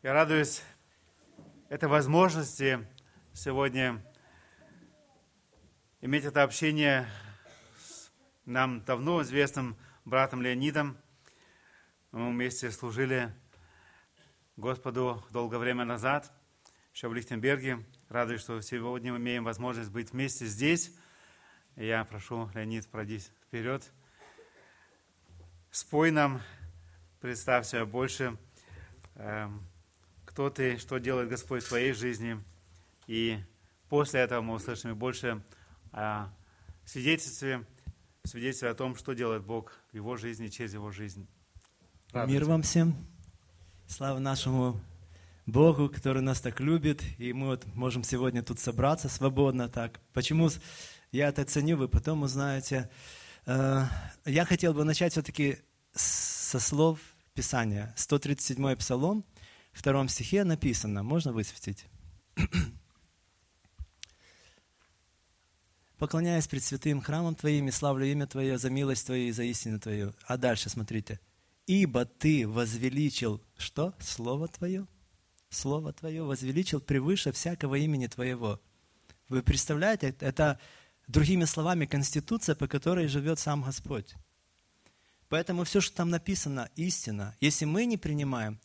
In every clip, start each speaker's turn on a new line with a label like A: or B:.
A: Я радуюсь этой возможности сегодня иметь это общение с нам давно известным братом Леонидом. Мы вместе служили Господу долгое время назад, еще в Лихтенберге. Радуюсь, что сегодня мы имеем возможность быть вместе здесь. я прошу, Леонид, пройди вперед. Спой нам, представься больше, эм, кто ты, что делает Господь в твоей жизни. И после этого мы услышим больше о свидетельстве, свидетельстве о том, что делает Бог в его жизни, через его жизнь.
B: Радуйте. Мир вам всем. Слава нашему Богу, который нас так любит, и мы вот можем сегодня тут собраться свободно так. Почему я это ценю, вы потом узнаете. Э, я хотел бы начать все-таки со слов Писания. 137-й Псалом – втором стихе написано, можно высветить? Поклоняясь пред святым храмом Твоим и славлю имя Твое за милость Твою и за истину Твою. А дальше смотрите. Ибо Ты возвеличил что? Слово Твое? Слово Твое возвеличил превыше всякого имени Твоего. Вы представляете, это, другими словами, конституция, по которой живет сам Господь. Поэтому все, что там написано, истина. Если мы не принимаем,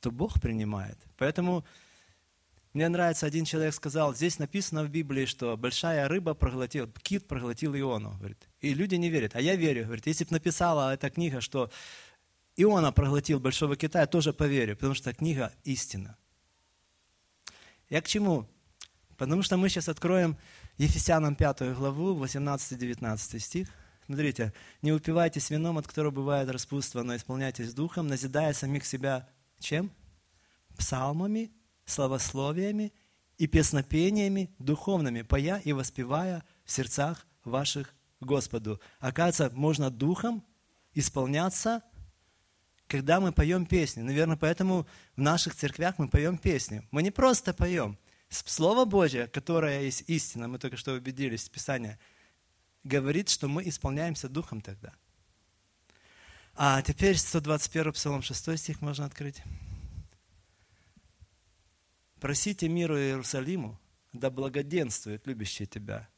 B: то Бог принимает. Поэтому мне нравится, один человек сказал, здесь написано в Библии, что большая рыба проглотила, кит проглотил Иону. Говорит. И люди не верят. А я верю. Говорит, если бы написала эта книга, что Иона проглотил большого кита, я тоже поверю, потому что книга истина. Я к чему? Потому что мы сейчас откроем Ефесянам 5 главу, 18-19 стих. Смотрите, «Не упивайтесь вином, от которого бывает распутство, но исполняйтесь духом, назидая самих себя чем? Псалмами, славословиями и песнопениями духовными, поя и воспевая в сердцах ваших Господу. Оказывается, можно духом исполняться, когда мы поем песни. Наверное, поэтому в наших церквях мы поем песни. Мы не просто поем. Слово Божье, которое есть истина, мы только что убедились в Писании, говорит, что мы исполняемся духом тогда – а теперь 121 Псалом 6 стих можно открыть. «Просите миру Иерусалиму, да благоденствует любящий тебя».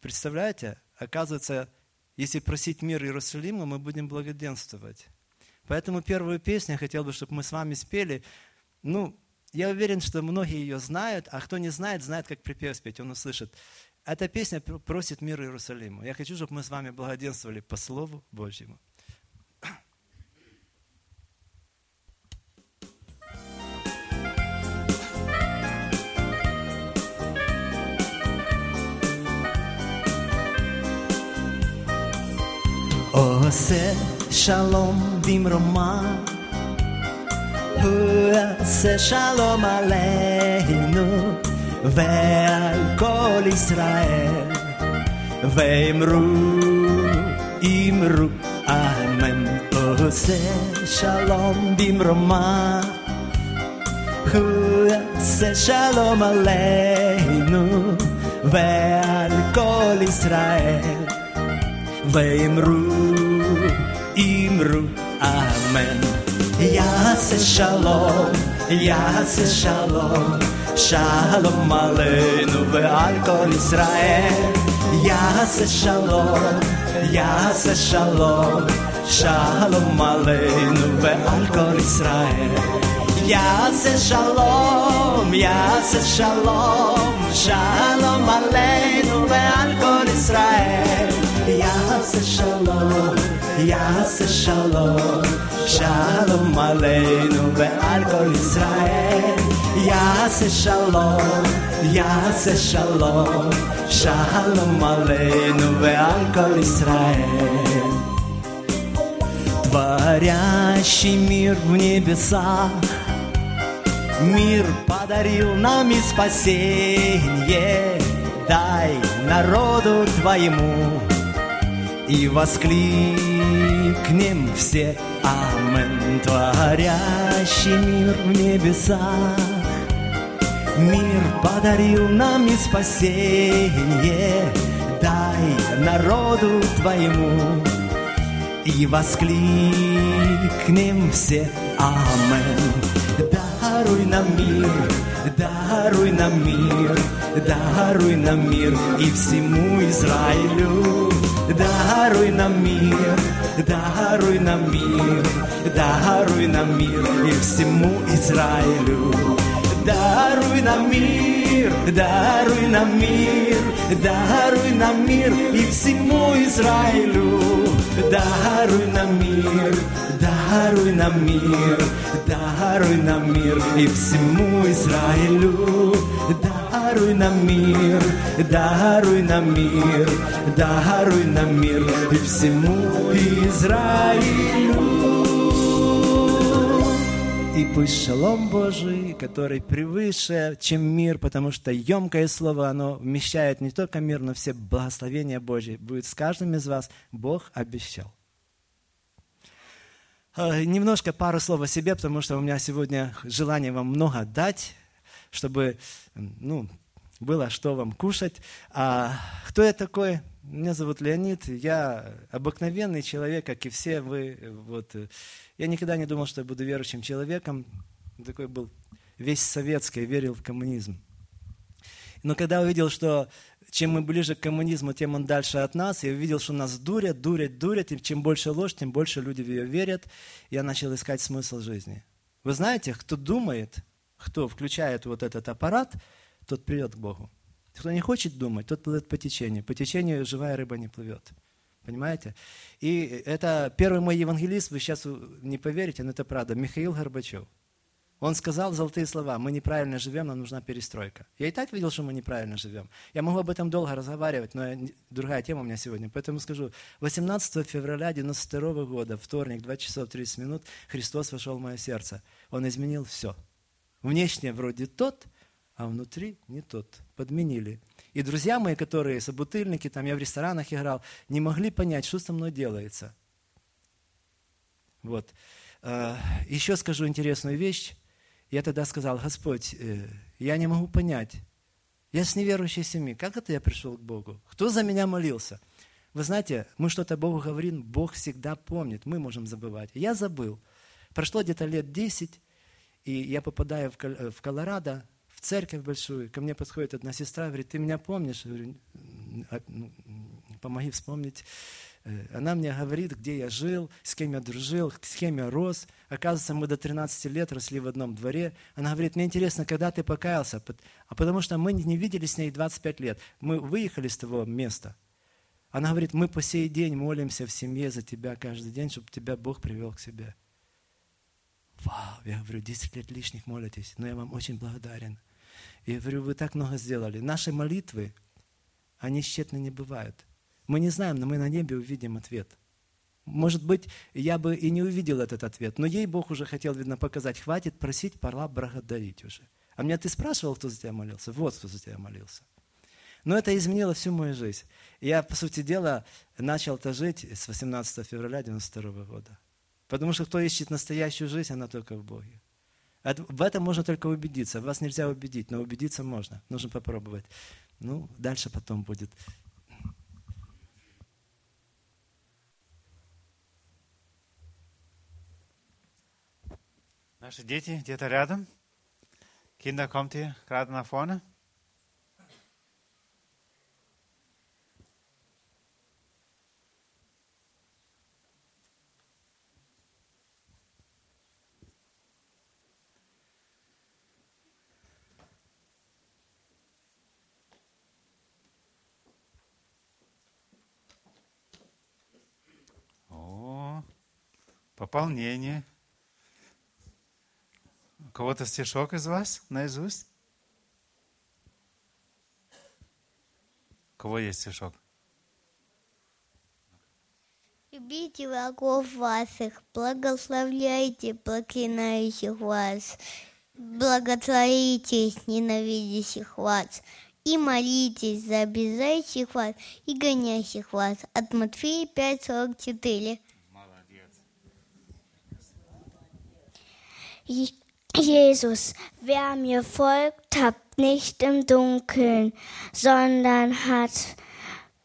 B: Представляете? Оказывается, если просить мир Иерусалиму, мы будем благоденствовать. Поэтому первую песню я хотел бы, чтобы мы с вами спели. Ну, я уверен, что многие ее знают, а кто не знает, знает, как припев спеть, он услышит. Эта песня просит мир Иерусалиму. Я хочу, чтобы мы с вами благоденствовали по Слову Божьему. עושה שלום במרומה, הוא יעשה שלום עלינו ועל כל ישראל, ואמרו, אמרו אמן, עושה שלום במרומה, הוא יעשה שלום עלינו ועל כל ישראל. ואמרו, אמרו אמן. יעשה שלום, יעשה שלום, שלום עלינו ועל כל ישראל. יעשה שלום, יעשה שלום, שלום עלינו ועל כל ישראל. יעשה שלום, יעשה שלום, שלום עלינו ועל כל ישראל. יעשה שלום, יעשה שלום, שלום עלינו ועל כל ישראל. יעשה שלום, יעשה שלום, שלום עלינו ועל כל ישראל. Творящий мир в небесах, Мир подарил нам и спасение, Дай народу Твоему и воскликнем все Амен, творящий мир в небесах. Мир подарил нам и спасение, дай народу твоему и воскликнем все Амен. Да даруй нам мир, даруй нам мир, даруй нам мир и всему Израилю. Даруй нам мир, даруй нам мир, даруй нам мир и всему Израилю. Даруй нам мир, даруй нам мир, даруй нам мир и всему Израилю. Даруй нам мир, даруй нам мир, даруй нам мир и всему Израилю. Даруй нам мир, даруй нам мир, даруй нам мир и всему Израилю. И пусть шалом Божий, который превыше, чем мир, потому что емкое слово, оно вмещает не только мир, но все благословения Божьи, будет с каждым из вас. Бог обещал. Э, Немножко пару слов о себе, потому что у меня сегодня желание вам много дать, чтобы ну, было что вам кушать. А кто я такой? Меня зовут Леонид, я обыкновенный человек, как и все вы. Вот. Я никогда не думал, что я буду верующим человеком. Такой был весь советский, верил в коммунизм. Но когда увидел, что чем мы ближе к коммунизму, тем он дальше от нас, я увидел, что нас дурят, дурят, дурят, и чем больше ложь, тем больше люди в ее верят, я начал искать смысл жизни. Вы знаете, кто думает, кто включает вот этот аппарат, тот придет к Богу. Кто не хочет думать, тот плывет по течению. По течению живая рыба не плывет. Понимаете? И это первый мой евангелист, вы сейчас не поверите, но это правда, Михаил Горбачев. Он сказал золотые слова, мы неправильно живем, нам нужна перестройка. Я и так видел, что мы неправильно живем. Я могу об этом долго разговаривать, но другая тема у меня сегодня. Поэтому скажу, 18 февраля 92 года, вторник, 2 часов 30 минут, Христос вошел в мое сердце. Он изменил все. Внешне вроде тот, а внутри не тот. Подменили. И друзья мои, которые собутыльники, там я в ресторанах играл, не могли понять, что со мной делается. Вот. Э, Еще скажу интересную вещь. Я тогда сказал, Господь, э, я не могу понять. Я с неверующей семьи. Как это я пришел к Богу? Кто за меня молился? Вы знаете, мы что-то Богу говорим, Бог всегда помнит. Мы можем забывать. Я забыл. Прошло где-то лет 10, и я попадаю в э, Колорадо, церковь большую. Ко мне подходит одна сестра, говорит, ты меня помнишь? Я говорю, «М, а, ну, помоги вспомнить. Э, Она мне говорит, где я жил, с кем я дружил, с кем я рос. Оказывается, мы до 13 лет росли в одном дворе. Она говорит, мне интересно, когда ты покаялся? А потому что мы не виделись с ней 25 лет. Мы выехали с того места. Она говорит, мы по сей день молимся в семье за тебя каждый день, чтобы тебя Бог привел к себе. Вау, я говорю, 10 лет лишних молитесь, но я вам очень благодарен. И я говорю, вы так много сделали. Наши молитвы, они тщетны не бывают. Мы не знаем, но мы на небе увидим ответ. Может быть, я бы и не увидел этот ответ, но ей Бог уже хотел, видно, показать, хватит просить, пора благодарить уже. А меня ты спрашивал, кто за тебя молился? Вот кто за тебя молился. Но это изменило всю мою жизнь. Я, по сути дела, начал-то жить с 18 февраля 92 года. Потому что кто ищет настоящую жизнь, она только в Боге. От- В этом можно только убедиться. Вас нельзя убедить, но убедиться можно. Нужно попробовать. Ну, дальше потом будет.
A: Наши дети где-то рядом. Kinder, kommt ihr gerade nach vorne? О, пополнение. У кого-то стишок из вас наизусть? У кого есть стишок?
C: Любите врагов ваших, благословляйте проклинающих вас, благотворите ненавидящих вас, и молитесь за обижающих вас и гонящих вас. От Матфея 5.44.
D: Jesus, wer mir folgt, habt nicht im Dunkeln, sondern hat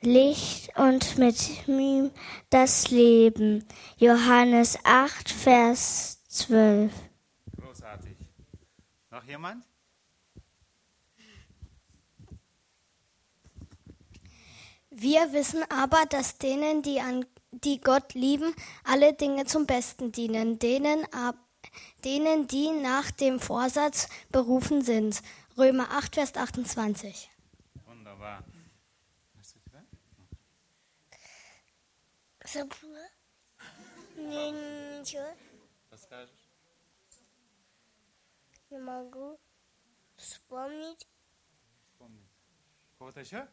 D: Licht und mit ihm das Leben. Johannes 8, Vers 12.
A: Großartig. Noch jemand?
D: Wir wissen aber, dass denen, die, an, die Gott lieben, alle Dinge zum Besten dienen, denen, ab, denen, die nach dem Vorsatz berufen sind. Römer 8, Vers 28.
A: Wunderbar. Hast du gehört?
C: Ничего,
A: Was скажешь?
C: не могу вспомнить.
A: Вспомни. Кого-то еще?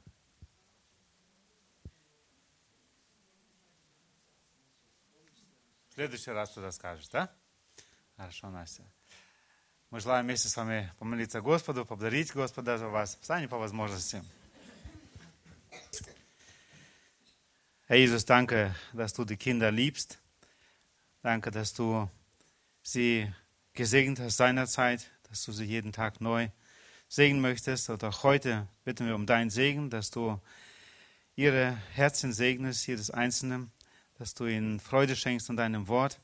A: В следующий раз туда скажешь, да? Хорошо, Настя. Мы желаем вместе с вами помолиться Господу, поблагодарить Господа за вас. Встань по возможности. Herr Jesus, danke, dass du die Kinder liebst. Danke, dass du sie gesegnet hast seinerzeit, dass du sie jeden Tag neu segnen möchtest. Und auch heute bitten wir um deinen Segen, dass du ihre Herzen segnest, jedes Einzelne, dass du ihnen Freude schenkst an deinem Wort.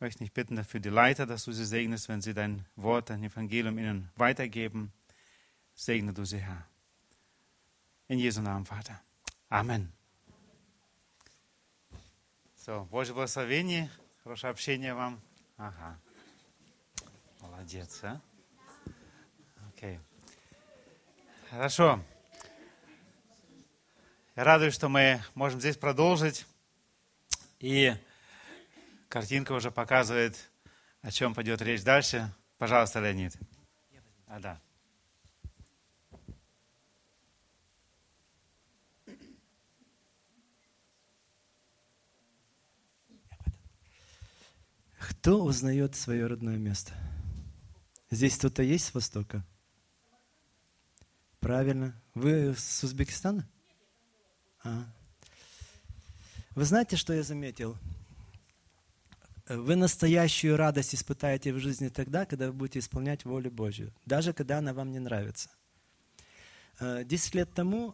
A: Ich möchte dich bitten dafür die Leiter, dass du sie segnest, wenn sie dein Wort, dein Evangelium ihnen weitergeben. Segne du sie, Herr. In Jesu Namen, Vater. Amen. Все, Божье благословение, хорошее общение вам. Ага. Молодец, а? Окей. Хорошо. Я радуюсь, что мы можем здесь продолжить. И картинка уже показывает, о чем пойдет речь дальше. Пожалуйста, Леонид. А, да.
B: Кто узнает свое родное место? Здесь кто-то есть с Востока? Правильно. Вы с Узбекистана? А. Вы знаете, что я заметил? Вы настоящую радость испытаете в жизни тогда, когда вы будете исполнять волю Божью, даже когда она вам не нравится. Э, Десять лет тому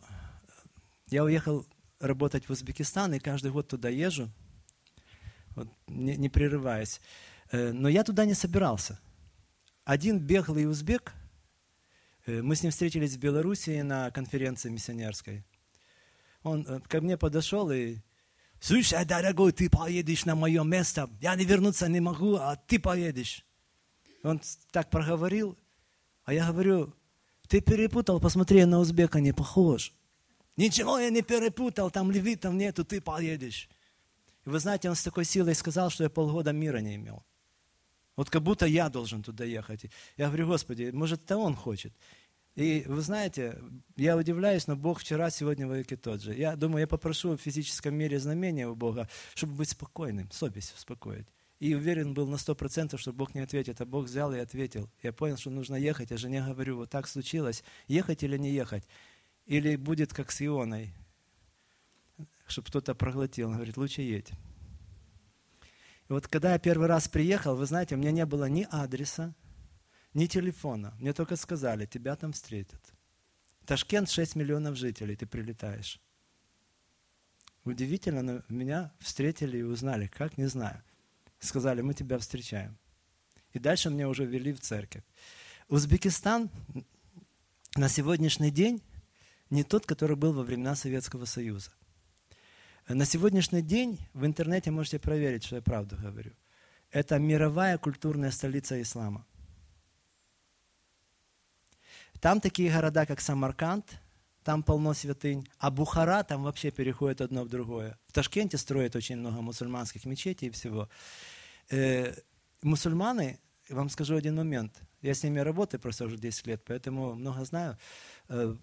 B: я уехал работать в Узбекистан, и каждый год туда езжу, вот, не, не прерываясь. Э, Но я туда не собирался. Один беглый узбек, э, мы с ним встретились в Белоруссии на конференции миссионерской. Он э, ко мне подошел и Слушай, дорогой, ты поедешь на мое место. Я не вернуться не могу, а ты поедешь. Он так проговорил, а я говорю, ты перепутал, посмотри, на узбека не похож. Ничего я не перепутал, там левитов нету, ты поедешь. И вы знаете, он с такой силой сказал, что я полгода мира не имел. Вот как будто я должен туда ехать. Я говорю, Господи, может, это он хочет. И вы знаете, я удивляюсь, но Бог вчера, сегодня веки тот же. Я думаю, я попрошу в физическом мире знамения у Бога, чтобы быть спокойным, совесть успокоить. И уверен был на сто процентов, что Бог не ответит, а Бог взял и ответил. Я понял, что нужно ехать, я жене говорю, вот так случилось, ехать или не ехать. Или будет как с Ионой, чтобы кто-то проглотил. Он говорит, лучше едь. И вот когда я первый раз приехал, вы знаете, у меня не было ни адреса, ни телефона. Мне только сказали, тебя там встретят. Ташкент 6 миллионов жителей, ты прилетаешь. Удивительно, но меня встретили и узнали, как, не знаю. Сказали, мы тебя встречаем. И дальше меня уже ввели в церковь. Узбекистан на сегодняшний день не тот, который был во времена Советского Союза. На сегодняшний день в интернете можете проверить, что я правду говорю. Это мировая культурная столица ислама. Там такие города, как Самарканд, там полно святынь, а Бухара там вообще переходит одно в другое. В Ташкенте строят очень много мусульманских мечетей и всего. Э, мусульманы, вам скажу один момент, я с ними работаю просто уже 10 лет, поэтому много знаю. Э,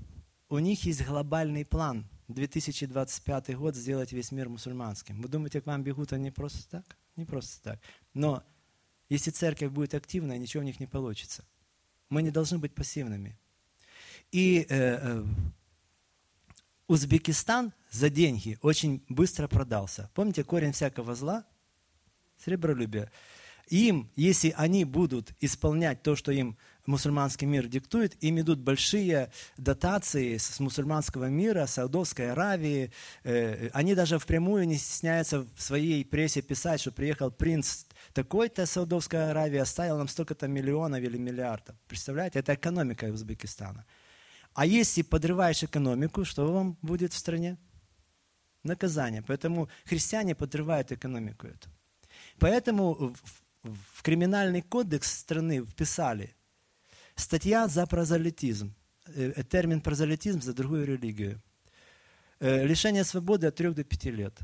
B: у них есть глобальный план 2025 год сделать весь мир мусульманским. Вы думаете, к вам бегут они просто так? Не просто так. Но если церковь будет активной, ничего у них не получится. Мы не должны быть пассивными. И э, э, Узбекистан за деньги очень быстро продался. Помните, корень всякого зла? Сребролюбие. Им, если они будут исполнять то, что им мусульманский мир диктует, им идут большие дотации с мусульманского мира, Саудовской Аравии. Э, они даже впрямую не стесняются в своей прессе писать, что приехал принц Такой-то Саудовская Аравия оставила нам столько-то миллионов или миллиардов. Представляете, это экономика Узбекистана. А если подрываешь экономику, что вам будет в стране? Наказание. Поэтому христиане подрывают экономику эту. Поэтому в, в криминальный кодекс страны вписали статья за прозелитизм. Э, термин прозелитизм за другую религию. Э, лишение свободы от 3 до 5 лет.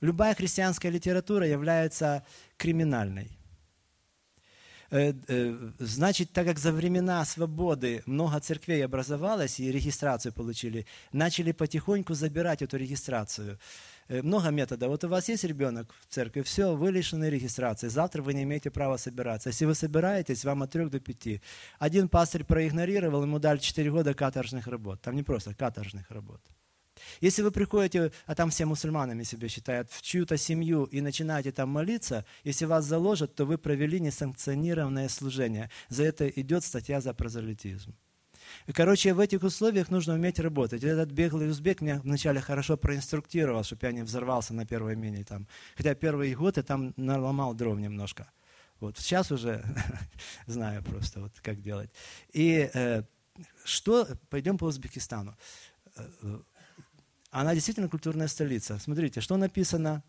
B: Любая христианская литература является криминальной. Э, значит, так как за времена свободы много церквей образовалось и регистрацию получили, начали потихоньку забирать эту регистрацию. Э, много методов. Вот у вас есть ребенок в церкви, все, вы лишены регистрации. Завтра вы не имеете права собираться. Если вы собираетесь, вам от трех до пяти. Один пастырь проигнорировал, ему дали четыре года каторжных работ. Там не просто каторжных работ. Если вы приходите, а там все мусульманами себя считают, в чью-то семью и начинаете там молиться, если вас заложат, то вы провели несанкционированное служение. За это идет статья за прозелитизм. И, короче, в этих условиях нужно уметь работать. Этот беглый узбек меня вначале хорошо проинструктировал, чтобы я не взорвался на первой мине. Там. Хотя первый год я там наломал дров немножко. Вот сейчас уже знаю просто, вот, как делать. И э, что, пойдем по Узбекистану. Она действительно культурная столица. Смотрите, что написано?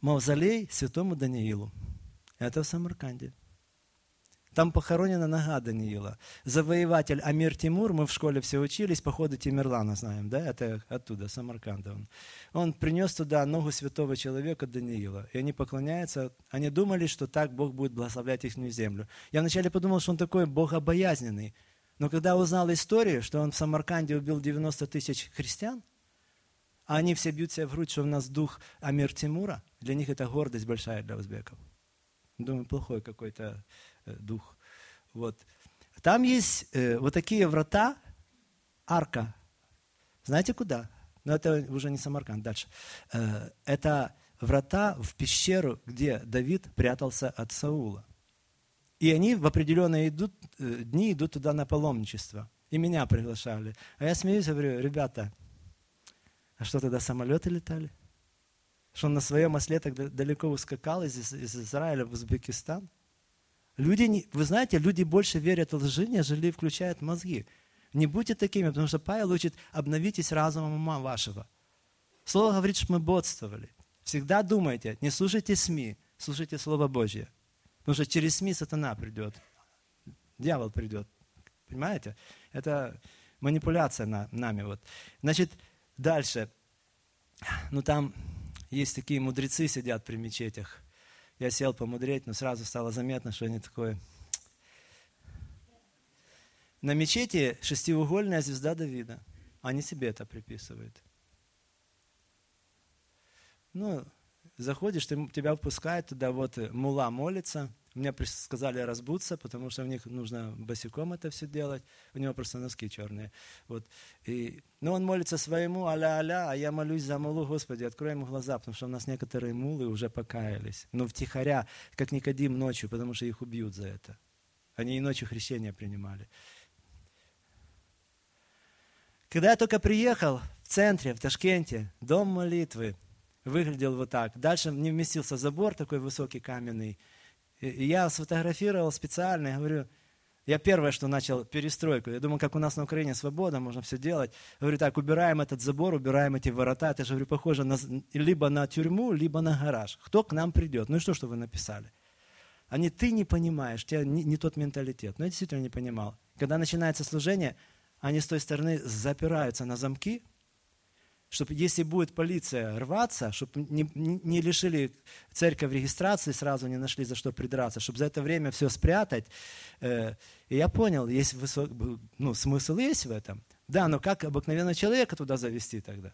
B: Мавзолей святому Даниилу. Это в Самарканде. Там похоронена нога Даниила. Завоеватель Амир Тимур, мы в школе все учились, походу Тимирлана знаем, да, это оттуда, Самарканда. Он, он принес туда ногу святого человека Даниила. И они поклоняются, они думали, что так Бог будет благословлять их землю. Я вначале подумал, что он такой богобоязненный. Но когда узнал историю, что он в Самарканде убил 90 тысяч христиан, а они все бьют себя в грудь, что у нас дух Амир Тимура, для них это гордость большая для узбеков. Думаю, плохой какой-то Э, дух. Вот. Там есть э, вот такие врата, арка. Знаете куда? Но это уже не Самарканд, дальше. Э, это врата в пещеру, где Давид прятался от Саула. И они в определенные идут, э, дни идут туда на паломничество. И меня приглашали. А я смеюсь, говорю, ребята, а что тогда самолеты летали? Что он на своем осле так далеко ускакал из, из Израиля в Узбекистан? Люди, не, вы знаете, люди больше верят в лжи, нежели включают мозги. Не будьте такими, потому что Павел учит, обновитесь разумом ума вашего. Слово говорит, что мы бодствовали. Всегда думайте, не слушайте СМИ, слушайте Слово Божье. Потому что через СМИ сатана придет, дьявол придет. Понимаете? Это манипуляция на, нами. Вот. Значит, дальше. Ну там есть такие мудрецы сидят при мечетях. Я сел помудрить, но сразу стало заметно, что они такое. На мечети шестиугольная звезда Давида. Они себе это приписывают. Ну, заходишь, ты, тебя впускают туда, вот мула молится – мне сказали разбуться, потому что у них нужно босиком это все делать. У него просто носки черные. Вот. И, но он молится своему, аля-аля, а я молюсь за мулу, Господи, открой ему глаза, потому что у нас некоторые мулы уже покаялись. Но втихаря, как Никодим ночью, потому что их убьют за это. Они и ночью хрещение принимали. Когда я только приехал в центре, в Ташкенте, дом молитвы, выглядел вот так. Дальше не вместился забор такой высокий каменный. И я сфотографировал специально, я говорю, я первое, что начал перестройку. Я думал, как у нас на Украине свобода, можно все делать. Я говорю, так, убираем этот забор, убираем эти ворота. Это же, говорю, похоже на, либо на тюрьму, либо на гараж. Кто к нам придет? Ну и что, что вы написали? Они, ты не понимаешь, у тебя не, не тот менталитет. Но я действительно не понимал. Когда начинается служение, они с той стороны запираются на замки, чтобы если будет полиция рваться, чтобы не, не лишили церковь регистрации, сразу не нашли за что придраться, чтобы за это время все спрятать. Э, и я понял, есть высок, ну, смысл есть в этом. Да, но как обыкновенного человека туда завести тогда?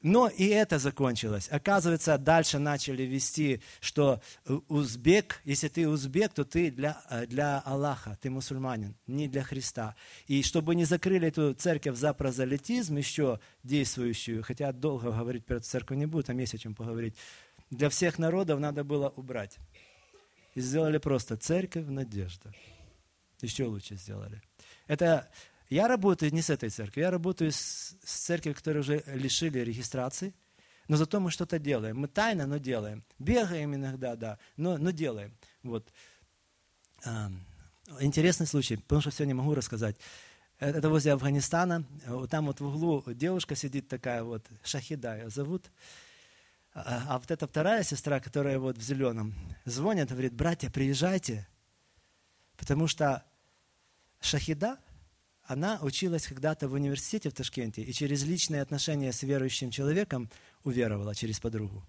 B: Но и это закончилось. Оказывается, дальше начали вести, что узбек, если ты узбек, то ты для, э, для Аллаха, ты мусульманин, не для Христа. И чтобы не закрыли эту церковь за прозелитизм, еще действующую, хотя долго говорить про эту церковь не буду, там есть о чем поговорить, для всех народов надо было убрать. И сделали просто церковь надежда. Еще лучше сделали. Это я работаю не с этой церковью, я работаю с, с церковью, которые уже лишили регистрации. Но зато мы что-то делаем. Мы тайно, но делаем. Бегаем иногда, да, но, но делаем. Вот. А, интересный случай, потому что все не могу рассказать. Э, это возле Афганистана. Там вот в углу девушка сидит такая вот, Шахида ее зовут. А, а вот эта вторая сестра, которая вот в зеленом, звонит, говорит, братья, приезжайте, потому что Шахида, она училась когда-то в университете в Ташкенте и через личные отношения с верующим человеком уверовала через подругу.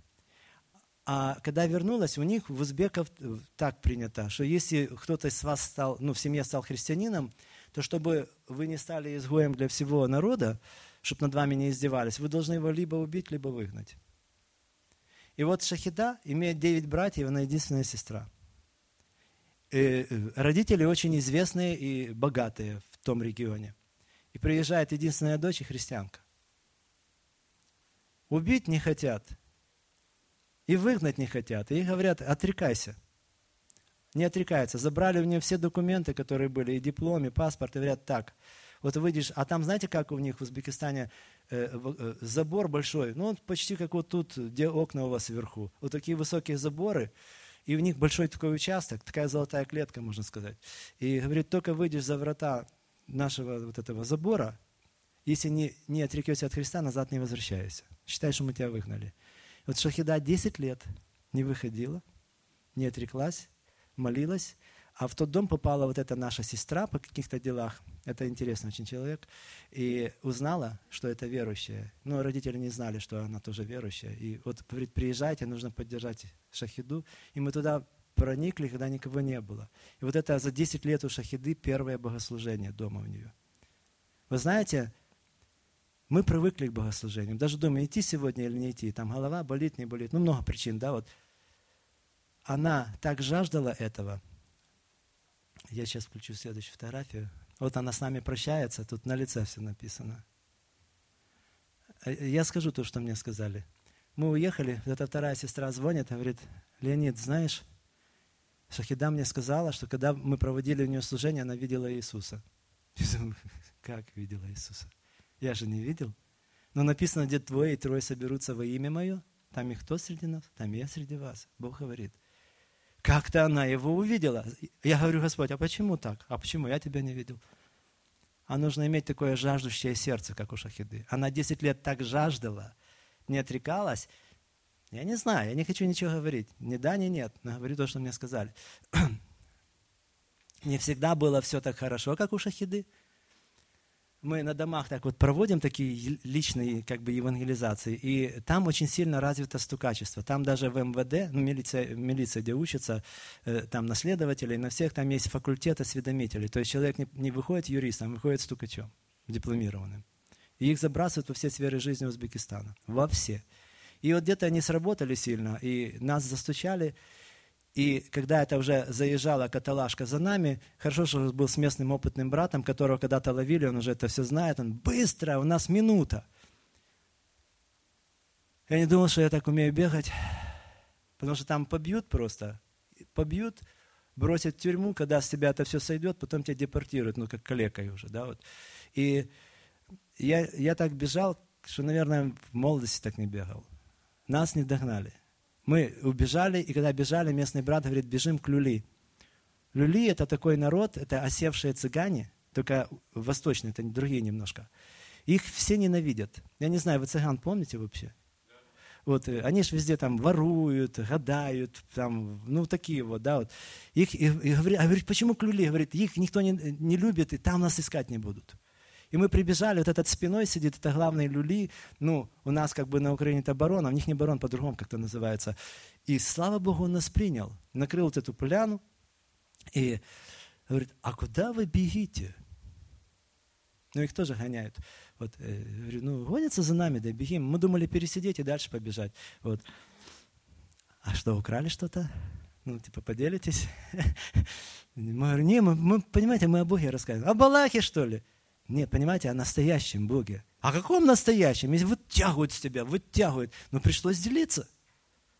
B: А когда вернулась, у них в узбеков так принято, что если кто-то из вас стал, ну, в семье стал христианином, то чтобы вы не стали изгоем для всего народа, чтобы над вами не издевались, вы должны его либо убить, либо выгнать. И вот Шахида имеет девять братьев, она единственная сестра. И э, родители очень известные и богатые в том регионе. И приезжает единственная дочь и христианка. Убить не хотят. И выгнать не хотят. И говорят, отрекайся не отрекается. Забрали у нее все документы, которые были, и диплом, и паспорт, и говорят так. Вот выйдешь, а там знаете, как у них в Узбекистане э, э, забор большой, ну вот почти как вот тут, где окна у вас вверху. Вот такие высокие заборы, и у них большой такой участок, такая золотая клетка, можно сказать. И говорит, только выйдешь за врата нашего вот этого забора, если не, не отрекешься от Христа, назад не возвращайся. Считай, что мы тебя выгнали. Вот Шахида 10 лет не выходила, не отреклась, молилась, а в тот дом попала вот эта наша сестра по каких-то делах. Это интересный очень человек. И узнала, что это верующая. Но родители не знали, что она тоже верующая. И вот говорит, приезжайте, нужно поддержать Шахиду. И мы туда проникли, когда никого не было. И вот это за 10 лет у Шахиды первое богослужение дома у нее. Вы знаете, мы привыкли к богослужениям. Даже думаю, идти сегодня или не идти. Там голова болит, не болит. Ну, много причин, да, вот она так жаждала этого. Я сейчас включу следующую фотографию. Вот она с нами прощается, тут на лице все написано. Э, я скажу то, что мне сказали. Мы уехали, эта вторая сестра звонит, говорит, Леонид, знаешь, Шахида мне сказала, что когда мы проводили у нее служение, она видела Иисуса. Как видела Иисуса? Я же не видел. Но написано, где двое и трое соберутся во имя Мое, там и кто среди нас, там я среди вас. Бог говорит. Как-то она его увидела. Я говорю, Господь, а почему так? А почему я тебя не видел? А нужно иметь такое жаждущее сердце, как у Шахиды. Она 10 лет так жаждала, не отрекалась. Я не знаю, я не хочу ничего говорить. Ни да, ни нет. Но говорю то, что мне сказали. Не всегда было все так хорошо, как у Шахиды мы на домах так вот проводим такие личные как бы евангелизации, и там очень сильно развито стукачество. Там даже в МВД, ну, милиция, милиция где учатся, э, там наследователи, на всех там есть факультет осведомителей. То есть человек не, не выходит юристом, а выходит стукачом, дипломированным. И их забрасывают во все сферы жизни Узбекистана. Во все. И вот где-то они сработали сильно, и нас застучали, и когда это уже заезжала каталажка за нами, хорошо, что был с местным опытным братом, которого когда-то ловили, он уже это все знает, он быстро, у нас минута. Я не думал, что я так умею бегать, потому что там побьют просто, побьют, бросят в тюрьму, когда с тебя это все сойдет, потом тебя депортируют, ну, как калекой уже, да, вот. И я, я так бежал, что, наверное, в молодости так не бегал. Нас не догнали. Мы убежали, и когда бежали, местный брат говорит, бежим к Люли. Люли – это такой народ, это осевшие цыгане, только восточные, это другие немножко. Их все ненавидят. Я не знаю, вы цыган помните вообще? Вот, э, они же везде там воруют, гадают, там, ну, такие вот, да, вот. Их, и, и говорит, а говорит, почему клюли? Говорит, их никто не, не любит, и там нас искать не будут. И мы прибежали, вот этот спиной сидит, это главный люли, ну, у нас как бы на Украине это барон, а у них не барон, по-другому как-то называется. И слава Богу, он нас принял, накрыл вот эту поляну и говорит, а куда вы бегите? Ну, их тоже гоняют. Вот, э, говорю, ну, гонятся за нами, да бегим. Мы думали пересидеть и дальше побежать. Вот. А что, украли что-то? Ну, типа, поделитесь? Мы говорим, не, мы, мы, понимаете, мы о Боге рассказываем. О Балахе, что ли? Нет, понимаете, о настоящем Боге. О каком настоящем? Если вытягивают с тебя, вытягивают. Но пришлось делиться.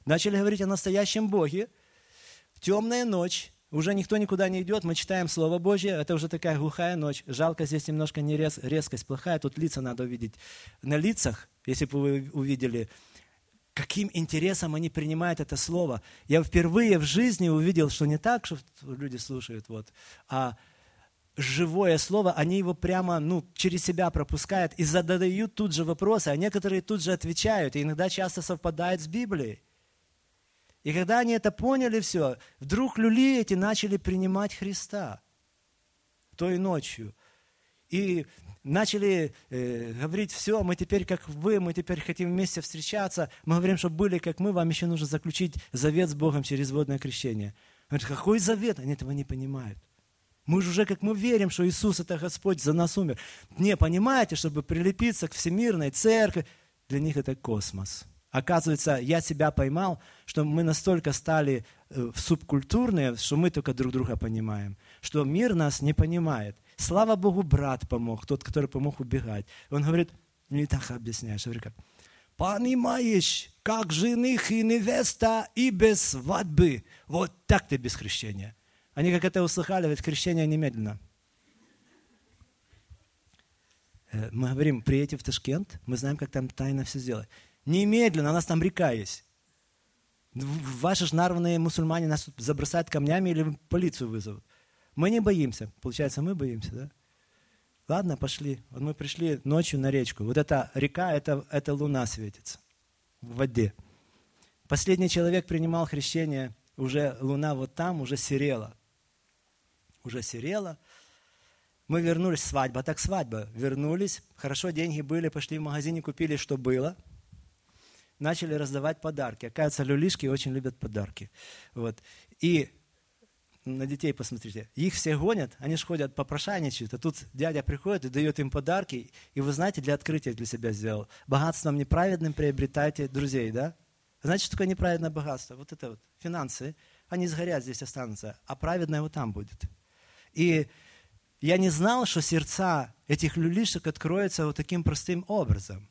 B: Начали говорить о настоящем Боге. Темная ночь. Уже никто никуда не идет, мы читаем Слово Божье, это уже такая глухая ночь. Жалко, здесь немножко не рез, резкость плохая, тут лица надо увидеть. На лицах, если бы вы увидели, каким интересом они принимают это слово. Я впервые в жизни увидел, что не так, что люди слушают, вот, а живое слово, они его прямо ну, через себя пропускают и задают тут же вопросы, а некоторые тут же отвечают, и иногда часто совпадает с Библией. И когда они это поняли все, вдруг люли эти начали принимать Христа той ночью. И начали э, говорить, все, мы теперь как вы, мы теперь хотим вместе встречаться. Мы говорим, что были как мы, вам еще нужно заключить завет с Богом через водное крещение. Он говорит, какой завет? Они этого не понимают. Мы же уже как мы верим, что Иисус это Господь за нас умер. Не, понимаете, чтобы прилепиться к всемирной церкви, для них это космос. Оказывается, я себя поймал, что мы настолько стали э, субкультурные, что мы только друг друга понимаем, что мир нас не понимает. Слава Богу, брат помог, тот, который помог убегать. Он говорит, не так объясняешь, говорит, как, понимаешь, как жених и невеста и без свадьбы. Вот так ты без крещения. Они как это услыхали, ведь крещение немедленно. Э, мы говорим, приедете в Ташкент, мы знаем, как там тайно все сделать. Немедленно, у нас там река есть. Ваши же нарванные мусульмане нас забросают камнями или полицию вызовут. Мы не боимся. Получается, мы боимся, да? Ладно, пошли. Вот мы пришли ночью на речку. Вот эта река, это, это луна светится в воде. Последний человек принимал хрещение, уже луна вот там, уже серела уже серела. Мы вернулись, свадьба, так свадьба. Вернулись, хорошо, деньги были, пошли в магазине, купили, что было. Начали раздавать подарки. Оказывается, люлишки очень любят подарки. Вот. И на детей посмотрите. Их все гонят, они же ходят попрошайничают, а тут дядя приходит и дает им подарки. И вы знаете, для открытия для себя сделал. Богатством неправедным приобретайте друзей, да? Знаете, что такое неправедное богатство? Вот это вот, финансы. Они сгорят, здесь останутся, а праведное вот там будет. И я не знал, что сердца этих люлишек откроются вот таким простым образом.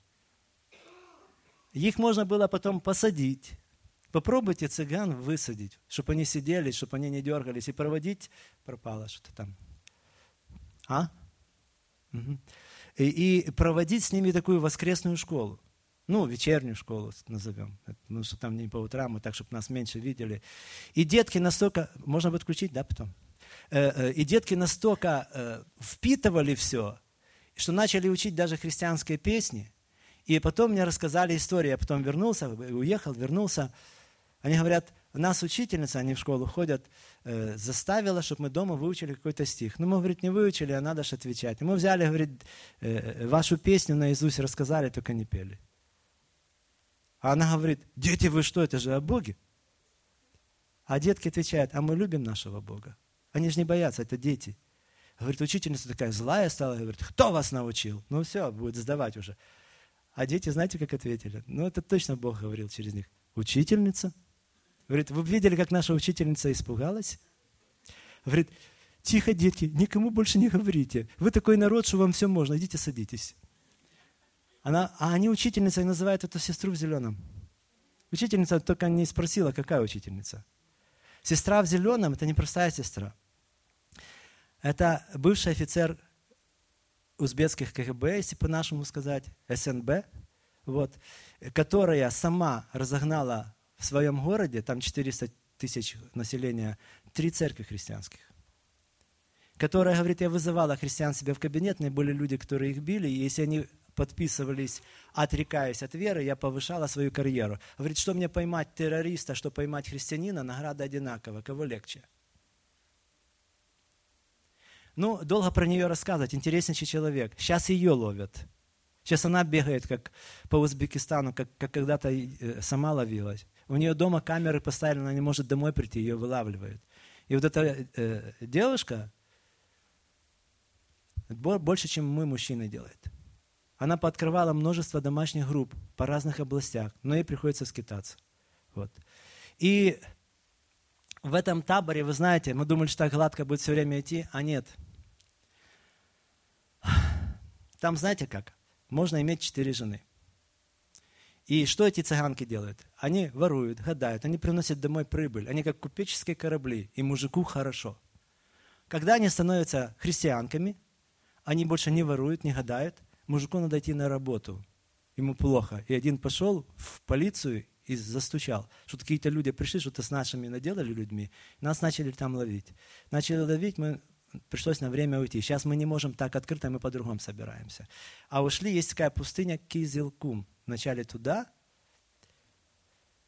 B: Их можно было потом посадить. Попробуйте цыган высадить, чтобы они сидели, чтобы они не дергались. И проводить пропало что-то там. А? Угу. И, и проводить с ними такую воскресную школу. Ну, вечернюю школу назовем. Ну, что там не по утрам, а так, чтобы нас меньше видели. И детки настолько... Можно будет включить, да, потом? Э, э, и детки настолько э, впитывали все, что начали учить даже христианские песни. И потом мне рассказали историю, я потом вернулся, уехал, вернулся. Они говорят, нас учительница, они в школу ходят, заставила, чтобы мы дома выучили какой-то стих. Ну, мы, говорит, не выучили, а надо же отвечать. И мы взяли, говорит, вашу песню наизусть рассказали, только не пели. А она говорит, дети, вы что, это же о Боге. А детки отвечают, а мы любим нашего Бога. Они же не боятся, это дети. Говорит, учительница такая злая стала, говорит, кто вас научил? Ну все, будет сдавать уже. А дети, знаете, как ответили? Ну, это точно Бог говорил через них. Учительница. Говорит, вы видели, как наша учительница испугалась? Говорит, тихо, дети, никому больше не говорите. Вы такой народ, что вам все можно, идите садитесь. Она, а они учительница и называют эту сестру в зеленом. Учительница только не спросила, какая учительница. Сестра в зеленом – это не простая сестра. Это бывший офицер узбекских КГБ, если по-нашему сказать, СНБ, вот, которая сама разогнала в своем городе, там 400 тысяч населения, три церкви христианских. Которая говорит, я вызывала христиан себе в кабинет, мне были люди, которые их били, и если они подписывались, отрекаясь от веры, я повышала свою карьеру. Говорит, что мне поймать террориста, что поймать христианина, награда одинакова, кого легче – ну, долго про нее рассказывать, интереснейший человек. Сейчас ее ловят. Сейчас она бегает как по Узбекистану, как, как когда-то э, сама ловилась. У нее дома камеры поставили, она не может домой прийти, ее вылавливают. И вот эта э, девушка больше, чем мы, мужчины, делает. Она пооткрывала множество домашних групп по разных областях, но ей приходится скитаться. Вот. И в этом таборе, вы знаете, мы думали, что так гладко будет все время идти, а нет – там знаете как? Можно иметь четыре жены. И что эти цыганки делают? Они воруют, гадают, они приносят домой прибыль. Они как купеческие корабли, и мужику хорошо. Когда они становятся христианками, они больше не воруют, не гадают, мужику надо идти на работу. Ему плохо. И один пошел в полицию и застучал. Что какие-то люди пришли, что-то с нашими наделали людьми. Нас начали там ловить. Начали ловить, мы пришлось на время уйти. Сейчас мы не можем так открыто, мы по-другому собираемся. А ушли, есть такая пустыня Кизилкум. Вначале туда.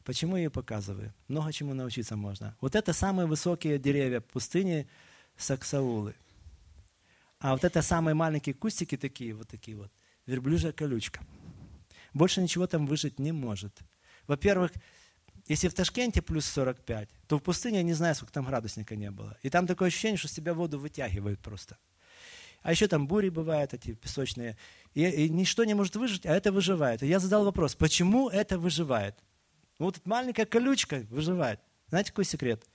B: Почему я ее показываю? Много чему научиться можно. Вот это самые высокие деревья пустыни Саксаулы. А вот это самые маленькие кустики такие, вот такие вот. Верблюжья колючка. Больше ничего там выжить не может. Во-первых, если в Ташкенте плюс 45, то в пустыне я не знаю, сколько там градусника не было. И там такое ощущение, что с тебя воду вытягивают просто. А еще там бури бывают, эти песочные. И, и ничто не может выжить, а это выживает. И я задал вопрос, почему это выживает? Ну, вот эта маленькая колючка выживает. Знаете, какой секрет?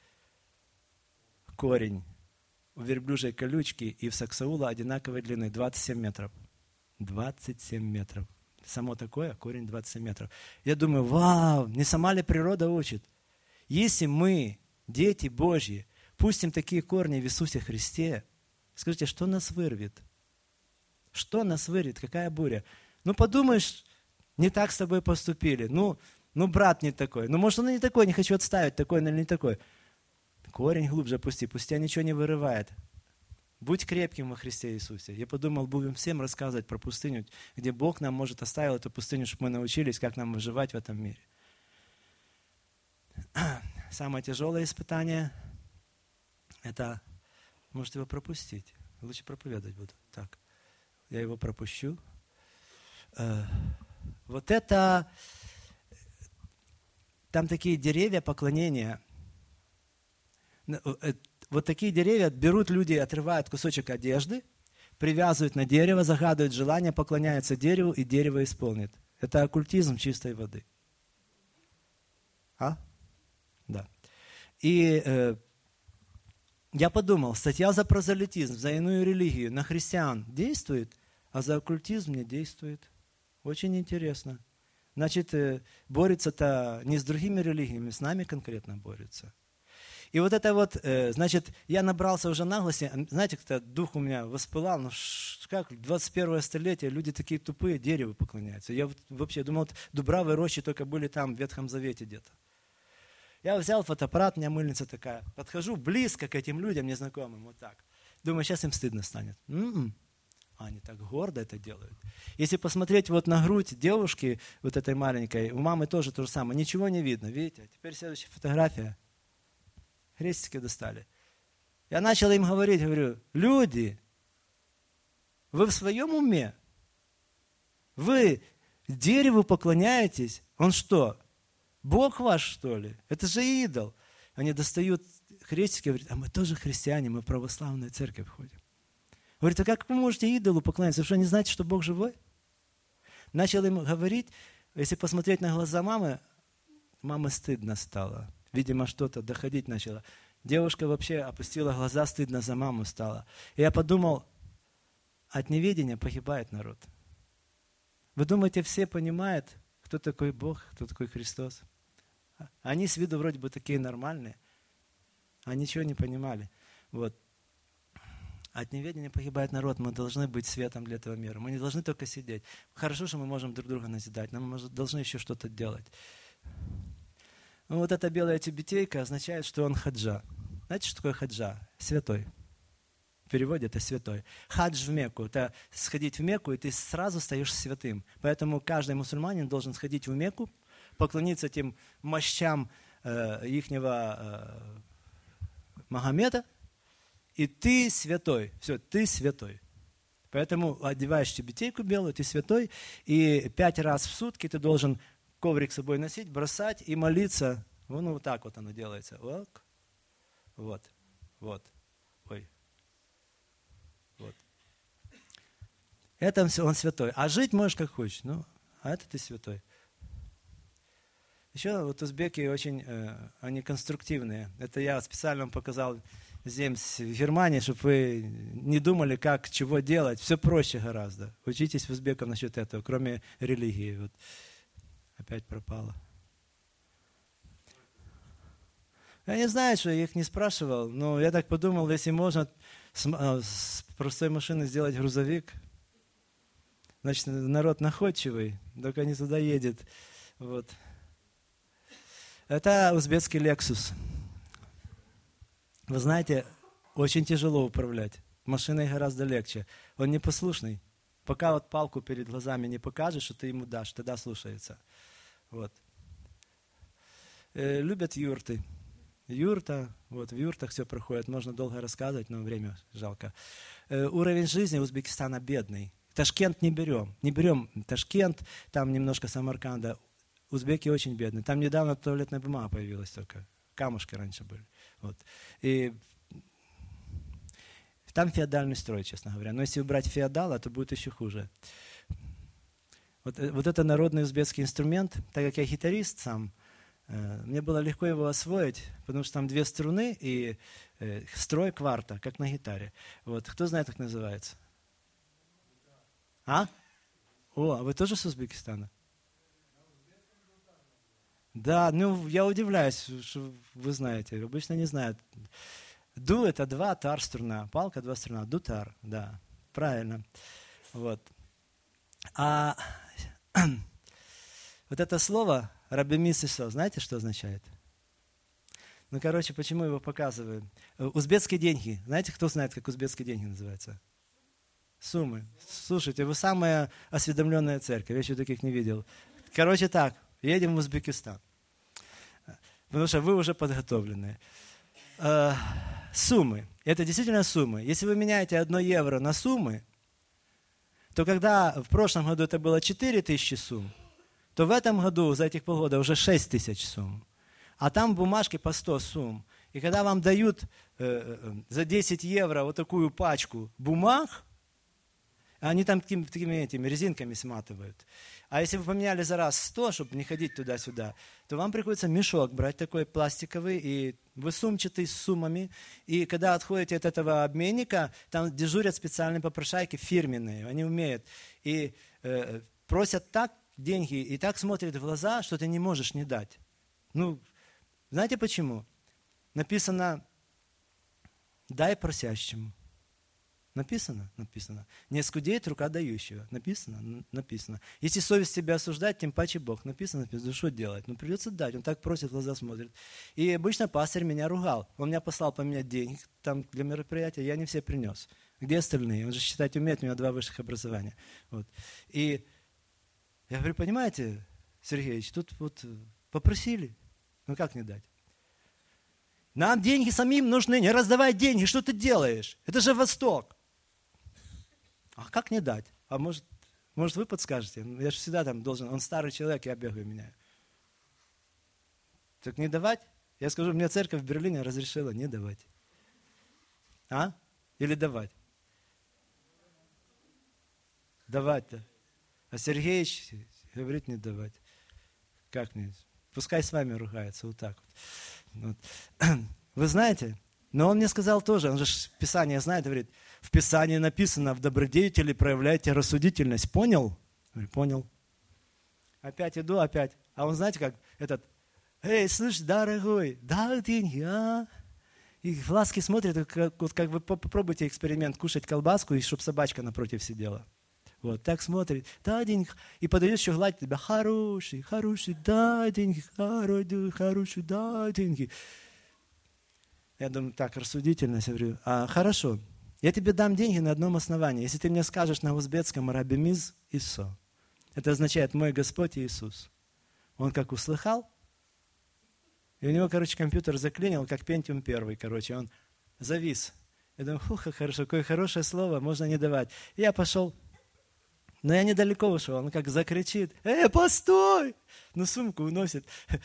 B: Корень у верблюжьей колючки и в саксаула одинаковой длины, 27 метров. 27 метров. Само такое, корень 27 метров. Я думаю, вау, не сама ли природа учит? Если мы, дети Божьи, пустим такие корни в Иисусе Христе, скажите, что нас вырвет? Что нас вырвет? Какая буря? Ну, подумаешь, не так с тобой поступили. Ну, ну, брат не такой. Ну, может, он и не такой, не хочу отставить, такой или не такой. Корень глубже пусти, пусть тебя ничего не вырывает. Будь крепким во Христе Иисусе. Я подумал, будем всем рассказывать про пустыню, где Бог нам, может, оставил эту пустыню, чтобы мы научились, как нам выживать в этом мире. Самое тяжелое испытание – это, можете его пропустить. Лучше проповедовать буду. Так, я его пропущу. Э, вот это, там такие деревья поклонения э, – вот такие деревья берут люди, отрывают кусочек одежды, привязывают на дерево, загадывают желание, поклоняются дереву, и дерево исполнит. Это оккультизм чистой воды. А? Да. И э, я подумал, статья за прозелитизм, за иную религию на христиан действует, а за оккультизм не действует. Очень интересно. Значит, э, борется-то не с другими религиями, с нами конкретно борется. И вот это вот, э, значит, я набрался уже наглости, знаете, как-то дух у меня воспылал, ну как, 21 столетие, люди такие тупые, дереву поклоняются. Я вообще думал, вот дубравые рощи только были там, в Ветхом Завете где-то. Я взял фотоаппарат, у меня мыльница такая, подхожу близко к этим людям незнакомым, вот так. Думаю, сейчас им стыдно станет. М-м. А они так гордо это делают. Если посмотреть вот на грудь девушки, вот этой маленькой, у мамы тоже то же самое, ничего не видно, видите? Теперь следующая фотография крестики достали. Я начал им говорить, говорю, люди, вы в своем уме? Вы дереву поклоняетесь? Он что, Бог ваш, что ли? Это же идол. Они достают крестики, говорят, а мы тоже христиане, мы в православную церковь ходим. Говорит, а как вы можете идолу поклоняться? Вы что, не знаете, что Бог живой? Начал им говорить, если посмотреть на глаза мамы, мамы стыдно стало. Видимо, что-то доходить начало. Девушка вообще опустила глаза, стыдно за маму стало. И я подумал, от неведения погибает народ. Вы думаете, все понимают, кто такой Бог, кто такой Христос? Они с виду вроде бы такие нормальные, а ничего не понимали. Вот. От неведения погибает народ. Мы должны быть светом для этого мира. Мы не должны только сидеть. Хорошо, что мы можем друг друга назидать, но мы должны еще что-то делать. Ну, вот эта белая тибетейка означает, что он хаджа. Знаете, что такое хаджа? Святой. В переводе это святой. Хадж в Мекку – это сходить в Мекку, и ты сразу стаешь святым. Поэтому каждый мусульманин должен сходить в Мекку, поклониться тем мощам э, ихнего э, Магомеда, и ты святой. Все, ты святой. Поэтому одеваешь тибетейку белую, ты святой, и пять раз в сутки ты должен коврик с собой носить, бросать и молиться. Ну, вот так вот оно делается. Вот, вот, вот. Ой. Вот. Это он святой. А жить можешь как хочешь. Ну, а это ты святой. Еще вот узбеки очень, э, они конструктивные. Это я специально вам показал здесь, в Германии, чтобы вы не думали, как, чего делать. Все проще гораздо. Учитесь в узбеков насчет этого, кроме религии. Вот. Опять пропало. Я не знаю, что я их не спрашивал, но я так подумал, если можно с, а, с простой машины сделать грузовик, значит, народ находчивый, только не туда едет. Вот. Это узбекский Lexus. Вы знаете, очень тяжело управлять. Машиной гораздо легче. Он непослушный. Пока вот палку перед глазами не покажешь, что ты ему дашь, тогда слушается. Вот. Э, любят юрты. Юрта, вот в юртах все проходит, можно долго рассказывать, но время жалко. Э, уровень жизни Узбекистана бедный. Ташкент не берем. Не берем Ташкент, там немножко Самарканда. Узбеки очень бедные. Там недавно туалетная бумага появилась только. Камушки раньше были. Вот. И там феодальный строй, честно говоря. Но если убрать феодала, то будет еще хуже. Вот, э, вот это народный узбекский инструмент, так как я гитарист сам, э, мне было легко его освоить, потому что там две струны и э, строй кварта, как на гитаре. Вот. Кто знает, как называется? А? О, а вы тоже с Узбекистана? Да, ну я удивляюсь, что вы знаете. Обычно не знают. Ду это два, тар струна. Палка два струна. Дутар, да. Правильно. Вот. А вот это слово рабемисисо, знаете, что означает? Ну, короче, почему его показываю? Узбекские деньги. Знаете, кто знает, как узбекские деньги называются? Суммы. Слушайте, вы самая осведомленная церковь. Я еще таких не видел. Короче так, едем в Узбекистан. Потому что вы уже подготовленные. Э, суммы. Это действительно суммы. Если вы меняете 1 евро на суммы, то когда в прошлом году это было 4 тысячи сумм, то в этом году за этих полгода уже 6 тысяч сумм. А там бумажки по 100 сумм. И когда вам дают э, э, за 10 евро вот такую пачку бумаг, они там такими, такими этими резинками сматывают. А если вы поменяли за раз 100, чтобы не ходить туда-сюда, то вам приходится мешок брать такой пластиковый и высумчатый с суммами. И когда отходите от этого обменника, там дежурят специальные попрошайки фирменные, они умеют. И э, просят так деньги и так смотрят в глаза, что ты не можешь не дать. Ну, знаете почему? Написано «дай просящему». Написано? Написано. Не скудеет рука дающего. Написано? Написано. Если совесть тебя осуждает, тем паче Бог. Написано? Написано. Что делать? Ну придется дать. Он так просит, глаза смотрит. И обычно пастырь меня ругал. Он меня послал поменять деньги там для мероприятия. Я не все принес. Где остальные? Он же считать умеет, у него два высших образования. Вот. И я говорю, понимаете, Сергеевич, тут вот попросили. Ну как не дать? Нам деньги самим нужны, не раздавай деньги, что ты делаешь? Это же Восток. А как не дать? А может, может вы подскажете? Я же всегда там должен, он старый человек, я бегаю, меняю. Так не давать? Я скажу, мне церковь в Берлине разрешила не давать. А? Или давать? Давать-то. А Сергеевич говорит не давать. Как не? Пускай с вами ругается, вот так вот. вот. Вы знаете, но он мне сказал тоже, он же Писание знает, говорит, в Писании написано, в добродетели проявляйте рассудительность. Понял? Говорю, понял. Опять иду, опять. А он, знаете, как этот, эй, слышь, дорогой, дай деньги, а? И глазки смотрят, как, вот как вы попробуйте эксперимент, кушать колбаску, и чтобы собачка напротив сидела. Вот, так смотрит, дай деньги, и подает еще гладить тебя, хороший, хороший, дай деньги, хороший, хороший, дай деньги. Я думаю, так, рассудительность, я говорю, а, хорошо, я тебе дам деньги на одном основании. Если ты мне скажешь на узбекском «рабимиз Исо», это означает «мой Господь Иисус». Он как услыхал, и у него, короче, компьютер заклинил, как Pentium первый, короче, он завис. Я думаю, фух, хорошо, какое хорошее слово, можно не давать. И я пошел, но я недалеко ушел, он как закричит, «Эй, постой!» Ну, сумку уносит.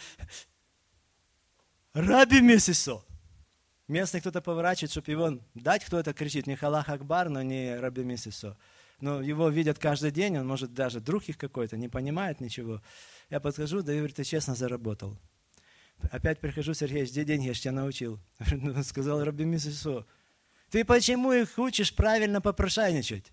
B: «Раби Месисо!» Местный кто-то поворачивает, чтобы его дать, кто это кричит. Не Халах Акбар, но не Раби Мисисо. Но его видят каждый день, он может даже друг их какой-то, не понимает ничего. Я подхожу, да и говорю, ты честно заработал. Опять прихожу, Сергей, где деньги, я же тебя научил. Сказал Раби Мисисо, ты почему их учишь правильно попрошайничать?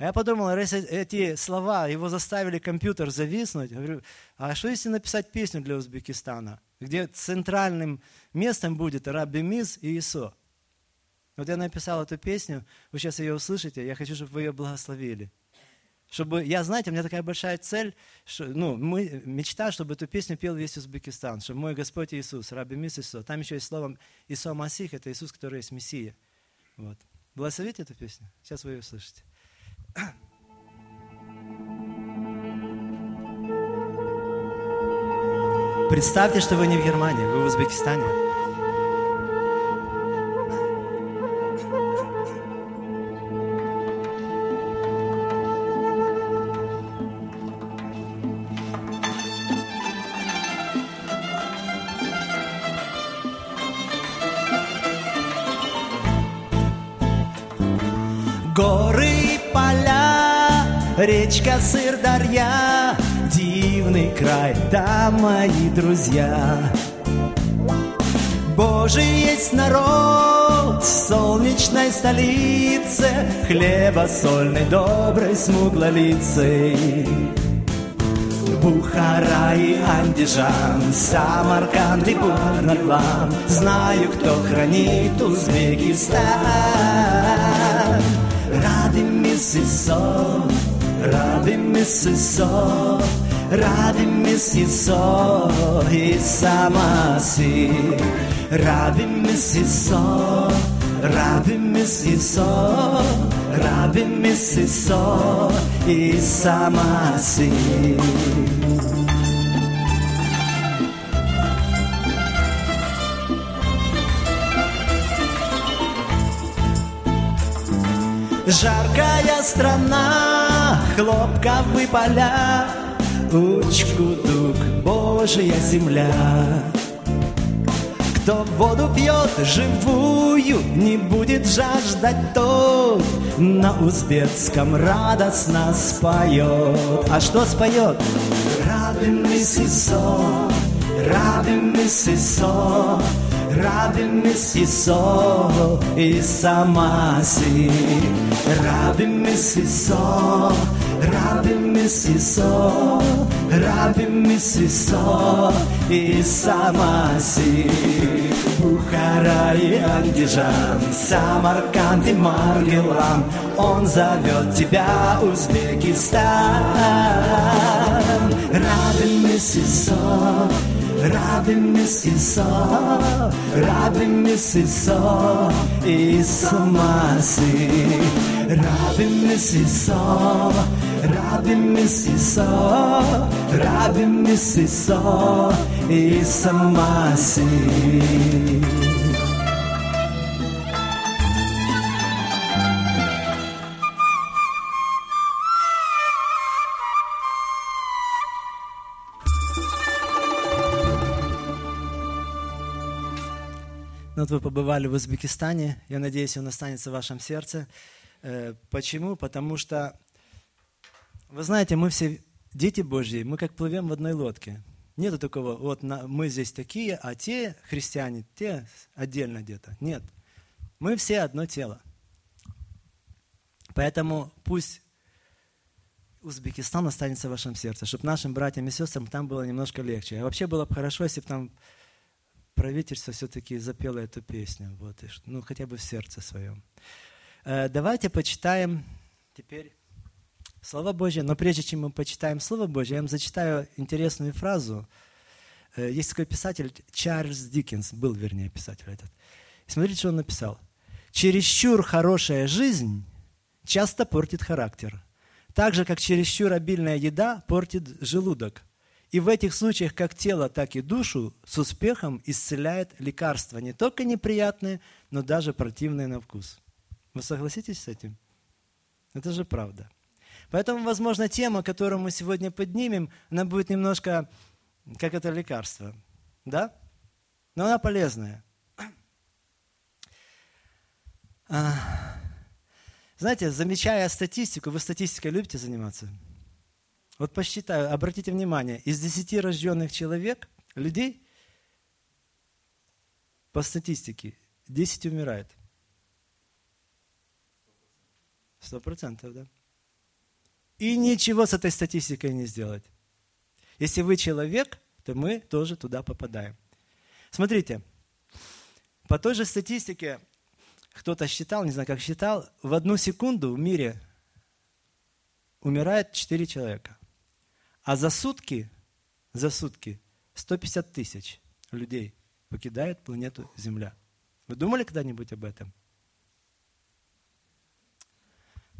B: А я подумал, раз эти слова его заставили компьютер зависнуть, говорю, а что если написать песню для Узбекистана? где центральным местом будет Рабби Миз и Исо. Вот я написал эту песню, вы сейчас ее услышите, я хочу, чтобы вы ее благословили. Чтобы, я, знаете, у меня такая большая цель, что, ну, мы, мечта, чтобы эту песню пел весь Узбекистан, чтобы мой Господь Иисус, Раби Мис Иисус, там еще есть слово Исо Масих, это Иисус, который есть Мессия. Вот. Благословите эту песню, сейчас вы ее услышите. Представьте, что вы не в Германии, вы в Узбекистане. Речка Сырдарья, Дивный край, там мои друзья. Божий есть народ в солнечной столице, Хлеба сольный, добрый, смуглолицей. Бухара и Андижан, Самарканд и Бурнаглам, Знаю, кто хранит Узбекистан. Рады Миссисо, рады Миссисо, рады Миссисо и Самаси. Рады Миссисо, рады Миссисо, рады Миссисо и Самаси. Жаркая страна, хлопковые поля, Учкудук, Божья земля. Кто воду пьет живую, не будет жаждать тот, На узбекском радостно споет. А что споет? Рады Миссисо, рады Миссисо, Рады Миссисо и Самаси. Рады Миссисо, рады Миссисо, рады Миссисо и Самаси. Бухара и Андижан, Самарканд и Маргелан, Он зовет тебя, Узбекистан. Рады Миссисо, Рады Миссисо, рады Миссисо и Самаси. Рады Миссисо, рады Миссисо, рады Миссисо и Самаси. Ну, вот вы побывали в Узбекистане, я надеюсь, он останется в вашем сердце. Э, Почему? Потому что, вы знаете, мы все дети Божьи, мы как плывем в одной лодке. Нету такого, вот на- мы здесь такие, а те христиане, те отдельно где-то. Нет. Мы все одно тело. Поэтому пусть Узбекистан останется в вашем сердце, чтобы нашим братьям и сестрам там было немножко легче. А вообще было бы хорошо, если бы там правительство все-таки запело эту песню, вот, ну, хотя бы в сердце своем. Э, Давайте почитаем теперь Слово Божье, но прежде чем мы почитаем Слово Божье, я вам зачитаю интересную фразу. Э, Есть такой писатель Чарльз Диккенс, был, вернее, писатель этот. Смотрите, что он написал. «Чересчур хорошая жизнь часто портит характер, так же, как чересчур обильная еда портит желудок. И в этих случаях как тело, так и душу с успехом исцеляет лекарства, не только неприятные, но даже противные на вкус. Вы согласитесь с этим? Это же правда. Поэтому, возможно, тема, которую мы сегодня поднимем, она будет немножко как это лекарство. Да? Но она полезная. А, Знаете, замечая статистику, вы статистикой любите заниматься? Вот посчитаю, обратите внимание, из 10 рожденных человек, людей, по статистике, 10 умирает. Сто процентов, да. И ничего с этой статистикой не сделать. Если вы человек, то мы тоже туда попадаем. Смотрите, по той же статистике, кто-то считал, не знаю, как считал, в одну секунду в мире умирает 4 человека. А за сутки, за сутки 150 тысяч людей покидает планету Земля. Вы думали когда-нибудь об этом?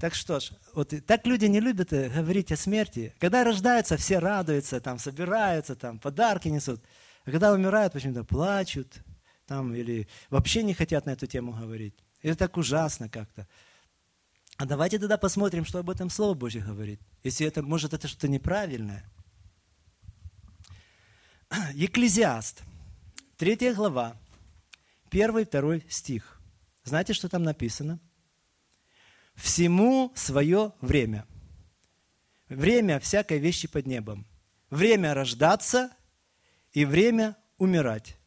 B: Так что ж, вот так люди не любят э, говорить о смерти. Когда рождаются, все радуются, там собираются, там подарки несут. А когда умирают, почему-то плачут, там, или вообще не хотят на эту тему говорить. Это так ужасно как-то. А давайте тогда посмотрим, что об этом Слово Божье говорит. Если это, может, это что-то неправильное. Екклезиаст, третья глава, первый, второй стих. Знаете, что там написано? Всему свое время. Время всякой вещи под небом. Время рождаться и время умирать.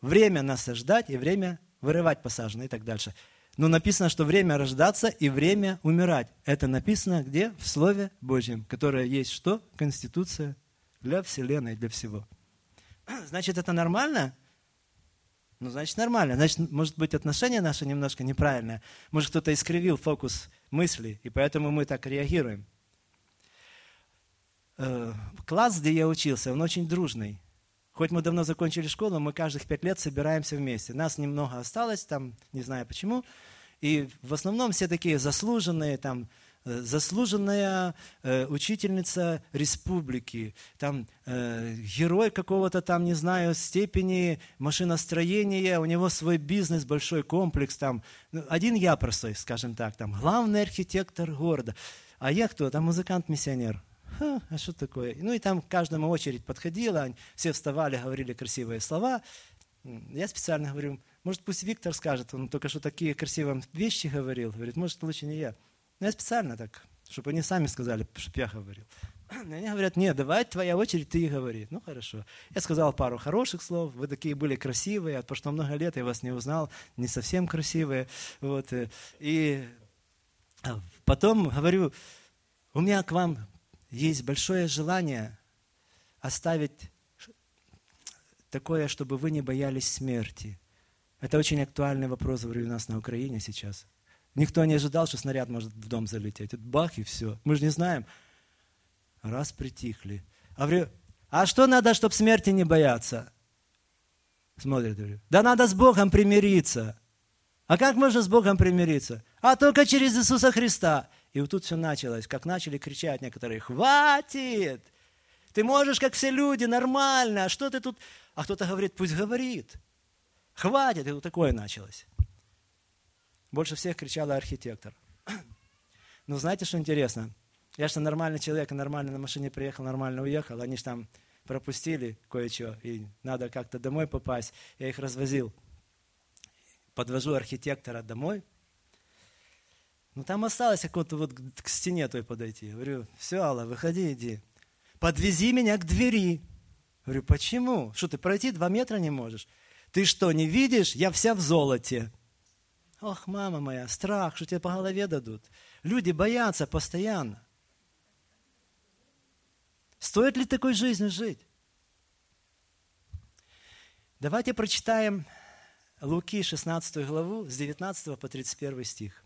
B: Время насаждать и время вырывать посаженное и так дальше. Но написано, что время рождаться и время умирать. Это написано где? В Слове Божьем, которое есть что? Конституция для Вселенной, для всего. Значит, это нормально? Ну, значит, нормально. Значит, может быть, отношение наше немножко неправильное. Может, кто-то искривил фокус мысли, и поэтому мы так реагируем. Э, класс, где я учился, он очень дружный. Хоть мы давно закончили школу, мы каждых пять лет собираемся вместе. Нас немного осталось, там, не знаю почему. И в основном все такие заслуженные, там, заслуженная э, учительница республики, там э, герой какого-то там, не знаю, степени машиностроения, у него свой бизнес, большой комплекс, там, ну, один я простой, скажем так, там, главный архитектор города. А я кто? Там музыкант-миссионер. А что такое? Ну и там каждому очередь подходила, все вставали, говорили красивые слова. Я специально говорю, может, пусть Виктор скажет, он только что такие красивые вещи говорил. Говорит, может, лучше не я. Но ну, я специально так, чтобы они сами сказали, чтобы я говорил. И они говорят, нет, давай твоя очередь, ты и говори. Ну, хорошо. Я сказал пару хороших слов, вы такие были красивые, а прошло много лет, я вас не узнал, не совсем красивые. Вот. Э, и а, потом говорю, у меня к вам есть большое желание оставить такое, чтобы вы не боялись смерти. Это очень актуальный вопрос, говорю, у нас на Украине сейчас. Никто не ожидал, что снаряд может в дом залететь. Это бах и все. Мы же не знаем. Раз притихли. А, говорю, а что надо, чтобы смерти не бояться? Смотрит, говорю, да надо с Богом примириться. А как можно с Богом примириться? А только через Иисуса Христа. И вот тут все началось, как начали кричать некоторые, хватит! Ты можешь, как все люди, нормально, а что ты тут? А кто-то говорит, пусть говорит. Хватит, и вот такое началось. Больше всех кричал архитектор. Но знаете, что интересно? Я что нормальный человек, нормально на машине приехал, нормально уехал. Они же там пропустили кое-что, и надо как-то домой попасть. Я их развозил. Подвожу архитектора домой. Ну, там осталось какое-то вот к стене той подойти. Говорю, все, Алла, выходи, иди. Подвези меня к двери. Говорю, почему? Что, ты пройти два метра не можешь? Ты что, не видишь? Я вся в золоте. Ох, мама моя, страх, что тебе по голове дадут. Люди боятся постоянно. Стоит ли такой жизнью жить? Давайте прочитаем Луки 16 главу с 19 по 31 стих.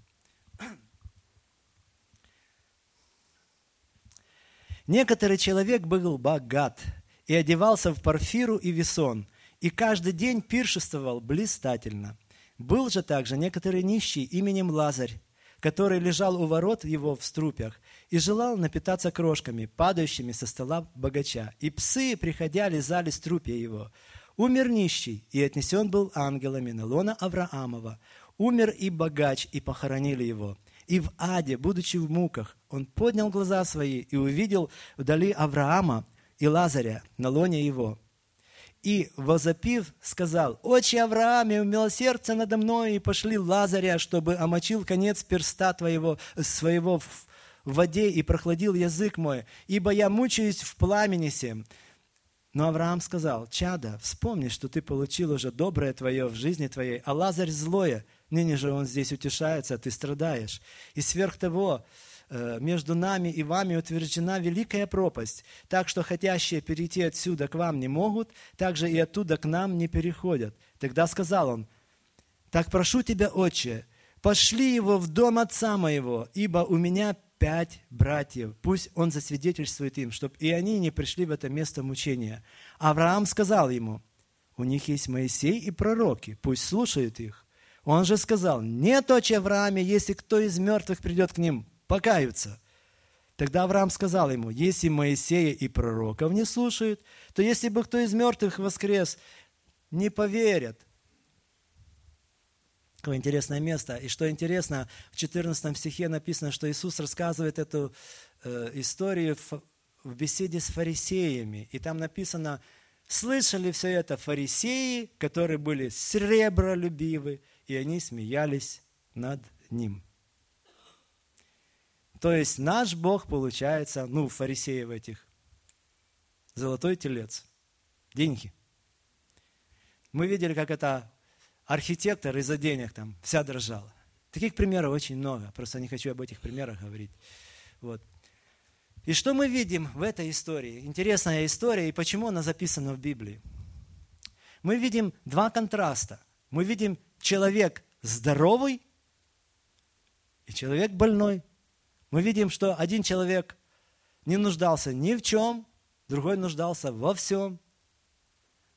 B: Некоторый человек был богат и одевался в парфиру и весон, и каждый день пиршествовал блистательно – был же также некоторый нищий именем Лазарь, который лежал у ворот его в струпях и желал напитаться крошками, падающими со стола богача. И псы, приходя, лизали струпья его. Умер нищий, и отнесен был ангелами на лона Авраамова. Умер и богач, и похоронили его. И в аде, будучи в муках, он поднял глаза свои и увидел вдали Авраама и Лазаря на лоне его и, возопив, сказал, «Отче Аврааме, умилосердце надо мной, и пошли Лазаря, чтобы омочил конец перста твоего, своего в воде и прохладил язык мой, ибо я мучаюсь в пламени сем». Но Авраам сказал, «Чада, вспомни, что ты получил уже доброе твое в жизни твоей, а Лазарь злое, ныне же он здесь утешается, а ты страдаешь. И сверх того, между нами и вами утверждена великая пропасть, так что хотящие перейти отсюда к вам не могут, так же и оттуда к нам не переходят. Тогда сказал он, так прошу тебя, отче, пошли его в дом отца моего, ибо у меня пять братьев. Пусть он засвидетельствует им, чтобы и они не пришли в это место мучения. Авраам сказал ему, у них есть Моисей и пророки, пусть слушают их. Он же сказал, нет очи Аврааме, если кто из мертвых придет к ним, покаются. Тогда Авраам сказал ему, если Моисея и пророков не слушают, то если бы кто из мертвых воскрес, не поверят. Какое интересное место. И что интересно, в 14 стихе написано, что Иисус рассказывает эту э, историю в, в беседе с фарисеями. И там написано, слышали все это фарисеи, которые были сребролюбивы, и они смеялись над ним. То есть наш Бог получается, ну, фарисеев этих, золотой телец, деньги. Мы видели, как это архитектор из-за денег там вся дрожала. Таких примеров очень много, просто не хочу об этих примерах говорить. Вот. И что мы видим в этой истории? Интересная история, и почему она записана в Библии? Мы видим два контраста. Мы видим человек здоровый и человек больной. Мы видим, что один человек не нуждался ни в чем, другой нуждался во всем.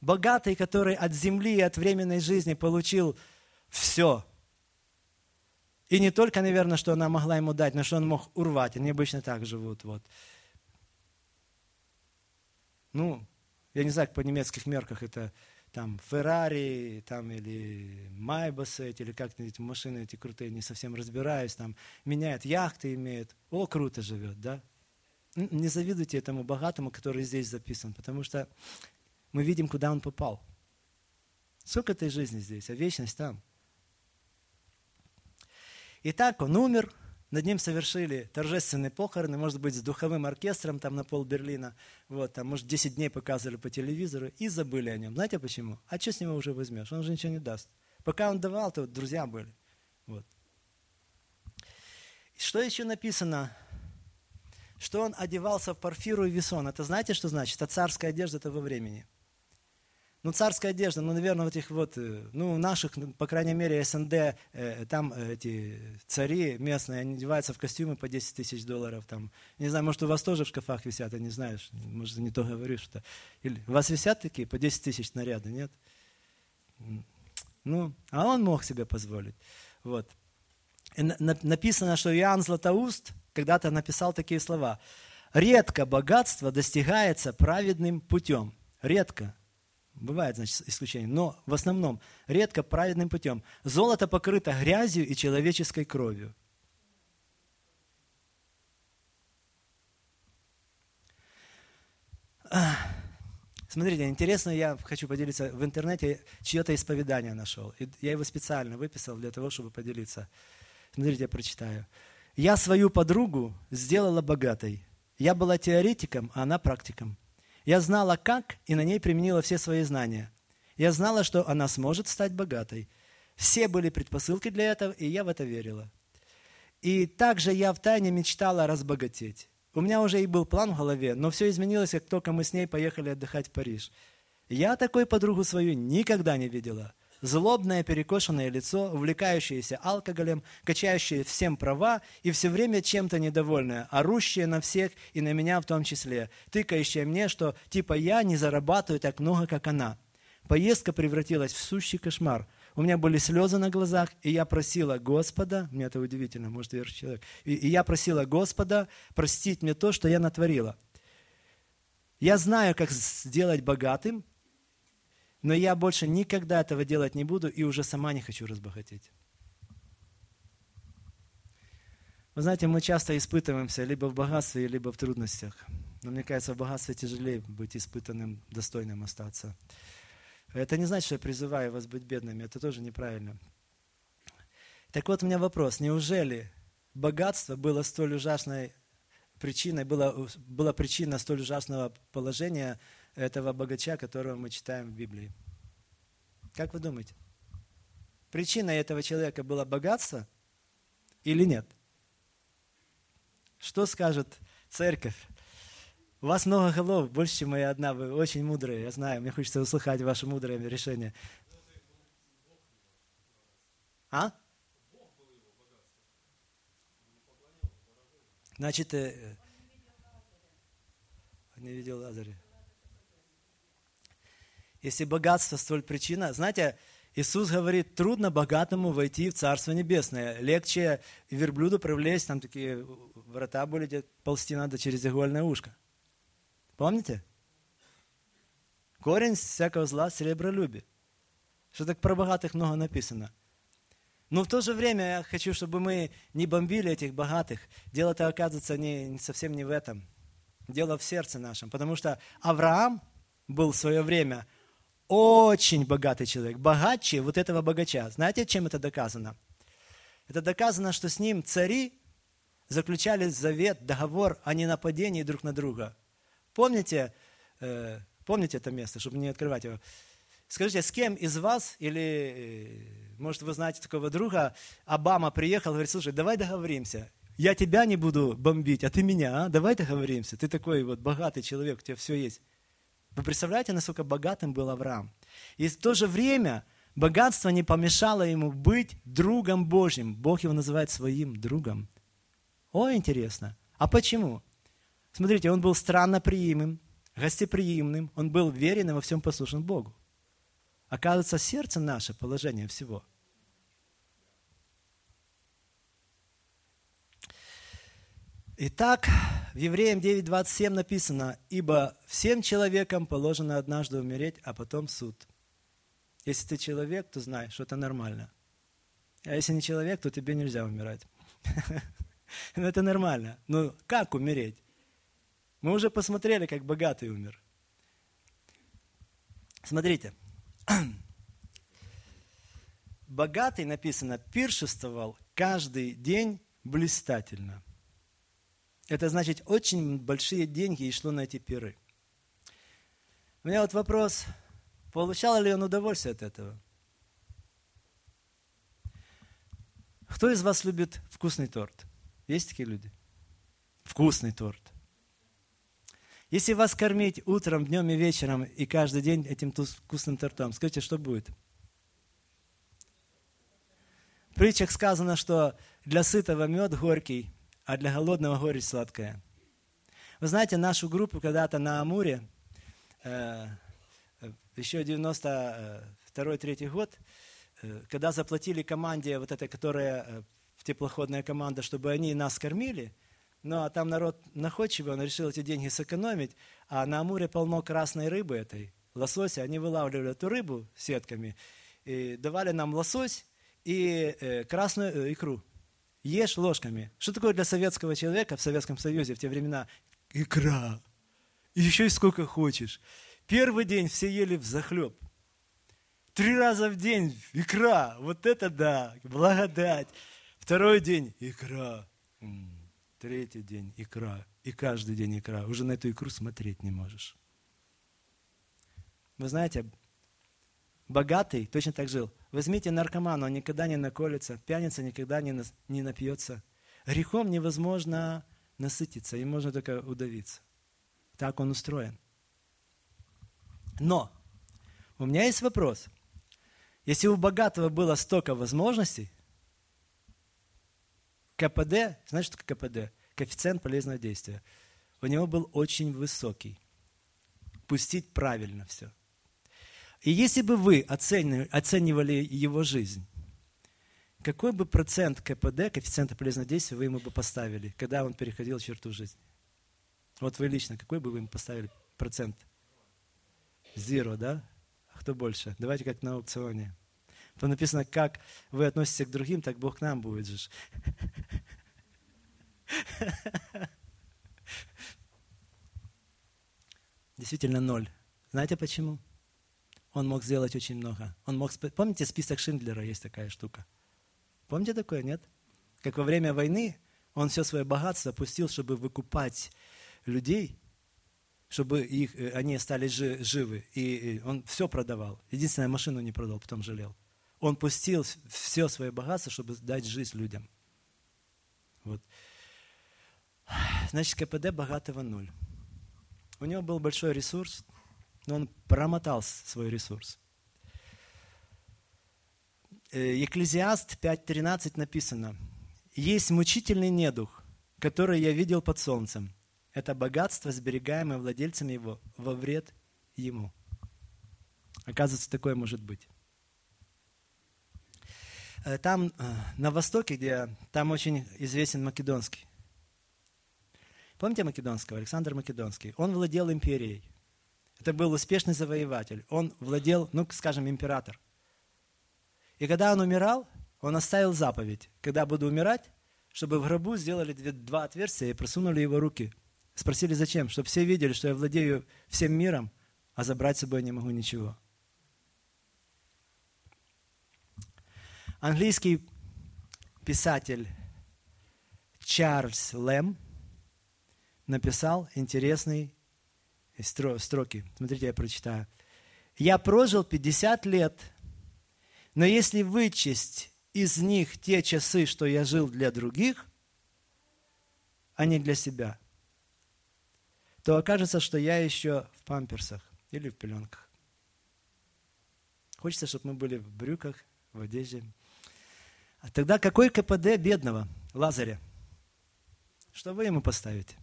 B: Богатый, который от земли и от временной жизни получил все. И не только, наверное, что она могла ему дать, но что он мог урвать. Они обычно так живут. Вот. Ну, я не знаю, по немецких мерках это там Феррари, там или Майбасы, или как эти машины эти крутые, не совсем разбираюсь, там меняют яхты, имеют. О, круто живет, да? Не завидуйте этому богатому, который здесь записан, потому что мы видим, куда он попал. Сколько этой жизни здесь, а вечность там. Итак, он умер, над ним совершили торжественные похороны, может быть, с духовым оркестром там на пол Берлина. Вот, там, может, 10 дней показывали по телевизору и забыли о нем. Знаете почему? А что с него уже возьмешь? Он же ничего не даст. Пока он давал, то вот друзья были. Вот. Что еще написано? Что он одевался в парфиру и весон. Это знаете, что значит? Это царская одежда того времени. Ну, царская одежда, ну, наверное, вот этих вот, э, ну, наших, ну, по крайней мере, СНД, э, там эти цари местные, они одеваются в костюмы по 10 тысяч долларов, там, не знаю, может, у вас тоже в шкафах висят, я не знаю, может, не то говорю, что... Или у вас висят такие по 10 тысяч наряды, нет? Ну, а он мог себе позволить. Вот. И написано, что Иоанн Златоуст когда-то написал такие слова. «Редко богатство достигается праведным путем». Редко. Бывает, значит, исключение. Но в основном редко праведным путем. Золото покрыто грязью и человеческой кровью. Смотрите, интересно, я хочу поделиться. В интернете чье-то исповедание нашел. И я его специально выписал для того, чтобы поделиться. Смотрите, я прочитаю. «Я свою подругу сделала богатой. Я была теоретиком, а она практиком. Я знала, как, и на ней применила все свои знания. Я знала, что она сможет стать богатой. Все были предпосылки для этого, и я в это верила. И также я втайне мечтала разбогатеть. У меня уже и был план в голове, но все изменилось, как только мы с ней поехали отдыхать в Париж. Я такой подругу свою никогда не видела злобное перекошенное лицо, увлекающееся алкоголем, качающее всем права и все время чем-то недовольное, орущее на всех и на меня в том числе, тыкающее мне, что типа я не зарабатываю так много, как она. Поездка превратилась в сущий кошмар. У меня были слезы на глазах, и я просила Господа, мне это удивительно, может, верующий человек, и, и я просила Господа простить мне то, что я натворила. Я знаю, как сделать богатым, но я больше никогда этого делать не буду и уже сама не хочу разбогатеть. Вы знаете, мы часто испытываемся либо в богатстве, либо в трудностях. Но мне кажется, в богатстве тяжелее быть испытанным, достойным остаться. Это не значит, что я призываю вас быть бедными, это тоже неправильно. Так вот, у меня вопрос. Неужели богатство было столь ужасной причиной, было, была причина столь ужасного положения, этого богача, которого мы читаем в Библии. Как вы думаете? Причина этого человека была богатство или нет? Что скажет церковь? У вас много голов, больше, чем моя одна. Вы очень мудрые, я знаю. Мне хочется услышать ваше мудрое решение. А? Значит, э, не видел Лазаря. Если богатство столь причина, знаете, Иисус говорит, трудно богатому войти в Царство Небесное. Легче верблюду пролезть, там такие врата были, где ползти надо через игольное ушко. Помните? Корень всякого зла – сребролюбие. Что так про богатых много написано. Но в то же время я хочу, чтобы мы не бомбили этих богатых. Дело-то оказывается не совсем не в этом. Дело в сердце нашем. Потому что Авраам был в свое время очень богатый человек. Богаче вот этого богача. Знаете, чем это доказано? Это доказано, что с ним цари заключали завет, договор о ненападении друг на друга. Помните, э, помните это место, чтобы не открывать его? Скажите, с кем из вас, или, э, может, вы знаете такого друга, Обама приехал, говорит, слушай, давай договоримся. Я тебя не буду бомбить, а ты меня, а? давай договоримся. Ты такой вот богатый человек, у тебя все есть. Вы представляете, насколько богатым был Авраам? И в то же время богатство не помешало ему быть другом Божьим. Бог его называет своим другом. О, интересно. А почему? Смотрите, он был странно приимым, гостеприимным, он был верен и во всем послушен Богу. Оказывается, сердце наше положение всего. Итак, в Евреям 9.27 написано, «Ибо всем человекам положено однажды умереть, а потом суд». Если ты человек, то знай, что это нормально. А если не человек, то тебе нельзя умирать. Но это нормально. Но как умереть? Мы уже посмотрели, как богатый умер. Смотрите, Богатый, написано, пиршествовал каждый день блистательно. Это значит, очень большие деньги и шло на эти пиры. У меня вот вопрос, получал ли он удовольствие от этого? Кто из вас любит вкусный торт? Есть такие люди? Вкусный торт – если вас кормить утром, днем и вечером, и каждый день этим вкусным тортом, скажите, что будет? В притчах сказано, что для сытого мед горький, а для голодного горечь сладкая. Вы знаете, нашу группу когда-то на Амуре, э, еще 92-3 год, э, когда заплатили команде, вот этой, которая э, теплоходная команда, чтобы они нас кормили – ну, а там народ находчивый, он решил эти деньги сэкономить, а на Амуре полно красной рыбы этой, лосося. Они вылавливали эту рыбу сетками, и давали нам лосось и э, красную э, икру. Ешь ложками. Что такое для советского человека в Советском Союзе в те времена? Икра. Еще и сколько хочешь. Первый день все ели в захлеб. Три раза в день икра. Вот это да, благодать. Второй день икра. Третий день икра. И каждый день икра. Уже на эту икру смотреть не можешь. Вы знаете, богатый точно так жил. Возьмите наркомана, он никогда не наколется, пьяница никогда не, не напьется. Грехом невозможно насытиться, им можно только удавиться. Так он устроен. Но у меня есть вопрос. Если у богатого было столько возможностей, КПД, знаешь, что такое КПД? Коэффициент полезного действия. У него был очень высокий. Пустить правильно все. И если бы вы оценивали, его жизнь, какой бы процент КПД, коэффициента полезного действия, вы ему бы поставили, когда он переходил черту жизни? Вот вы лично, какой бы вы ему поставили процент? Зеро, да? А кто больше? Давайте как на аукционе. Там написано, как вы относитесь к другим, так Бог к нам будет же. Действительно ноль. Знаете почему? Он мог сделать очень много. Он мог... Помните, список Шиндлера есть такая штука? Помните такое, нет? Как во время войны он все свое богатство пустил, чтобы выкупать людей, чтобы их, э, они остались живы. И он все продавал. Единственное, машину не продал, потом жалел. Он пустил все свое богатство, чтобы дать жизнь людям. Вот. Значит, КПД богатого ноль. У него был большой ресурс, но он промотал свой ресурс. Э, Екклезиаст 5.13 написано, «Есть мучительный недух, которое я видел под солнцем. Это богатство, сберегаемое владельцами его во вред ему. Оказывается, такое может быть. Э, там, э, на востоке, где там очень известен Македонский. Помните Македонского? Александр Македонский. Он владел империей. Это был успешный завоеватель. Он владел, ну, скажем, император. И когда он умирал, он оставил заповедь. Когда буду умирать, чтобы в гробу сделали два отверстия и просунули его руки. Спросили, зачем? Чтобы все видели, что я владею всем миром, а забрать с собой не могу ничего. Английский писатель Чарльз Лэм написал интересные строки. Смотрите, я прочитаю. «Я прожил 50 лет, но если вычесть из них те часы, что я жил для других, а не для себя, то окажется, что я еще в памперсах или в пеленках. Хочется, чтобы мы были в брюках, в одежде. А тогда какой КПД бедного Лазаря? Что вы ему поставите?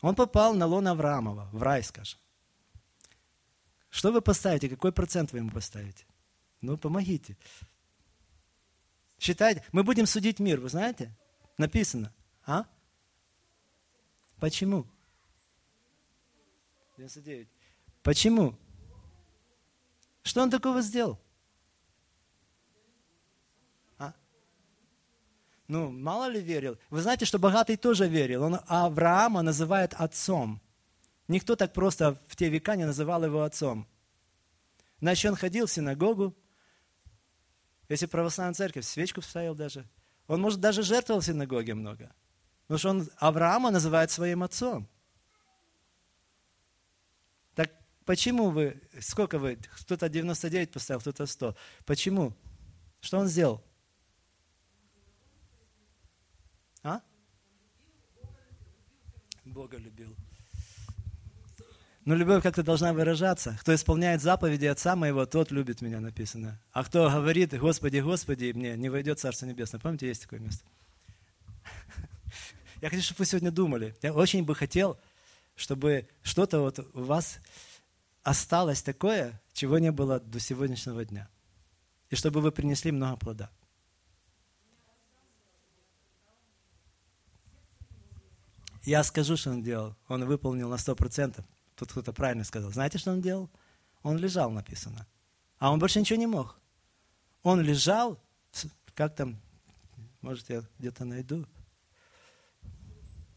B: Он попал на лон Авраамова, в рай, скажем. Что вы поставите? Какой процент вы ему поставите? Ну, помогите. Считайте, мы будем судить мир, вы знаете? Написано. А? Почему? 99. Почему? Что он такого сделал? Ну, мало ли верил. Вы знаете, что богатый тоже верил. Он Авраама называет отцом. Никто так просто в те века не называл его отцом. Значит, он ходил в синагогу, если православная церковь, свечку вставил даже. Он, может, даже жертвовал в синагоге много. Потому что он Авраама называет своим отцом. Так почему вы, сколько вы, кто-то 99 поставил, кто-то 100. Почему? Что он сделал? А? Бога любил. Но любовь как-то должна выражаться. Кто исполняет заповеди Отца моего, тот любит меня, написано. А кто говорит, Господи, Господи, мне не войдет Царство Небесное. Помните, есть такое место? Я хочу, чтобы вы сегодня думали. Я очень бы хотел, чтобы что-то вот у вас осталось такое, чего не было до сегодняшнего дня. И чтобы вы принесли много плода. Я скажу, что он делал. Он выполнил на сто процентов. Тут кто-то правильно сказал. Знаете, что он делал? Он лежал, написано. А он больше ничего не мог. Он лежал, как там, может, я где-то найду,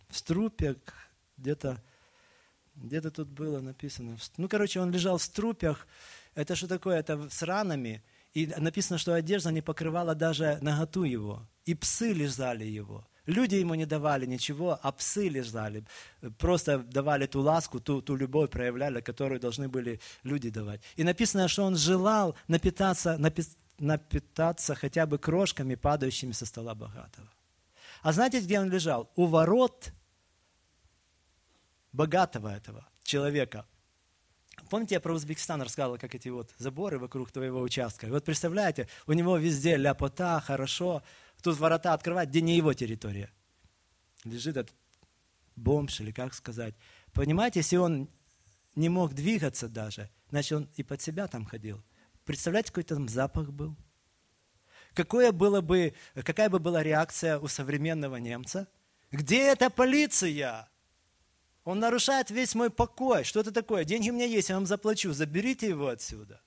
B: в струпях, где-то, где-то тут было написано. Ну, короче, он лежал в струпях. Это что такое? Это с ранами. И написано, что одежда не покрывала даже наготу его. И псы лизали его. Люди ему не давали ничего, а псы лежали. Просто давали ту ласку, ту, ту любовь проявляли, которую должны были люди давать. И написано, что он желал напитаться, напи, напитаться хотя бы крошками, падающими со стола богатого. А знаете, где он лежал? У ворот богатого этого человека. Помните, я про Узбекистан рассказывал, как эти вот заборы вокруг твоего участка. И вот представляете, у него везде ляпота, хорошо, Тут ворота открывать, где не его территория. Лежит этот бомж, или как сказать. Понимаете, если он не мог двигаться даже, значит, он и под себя там ходил. Представляете, какой там запах был? Какое было бы, какая бы была реакция у современного немца? Где эта полиция? Он нарушает весь мой покой. Что это такое? Деньги у меня есть, я вам заплачу. Заберите его отсюда.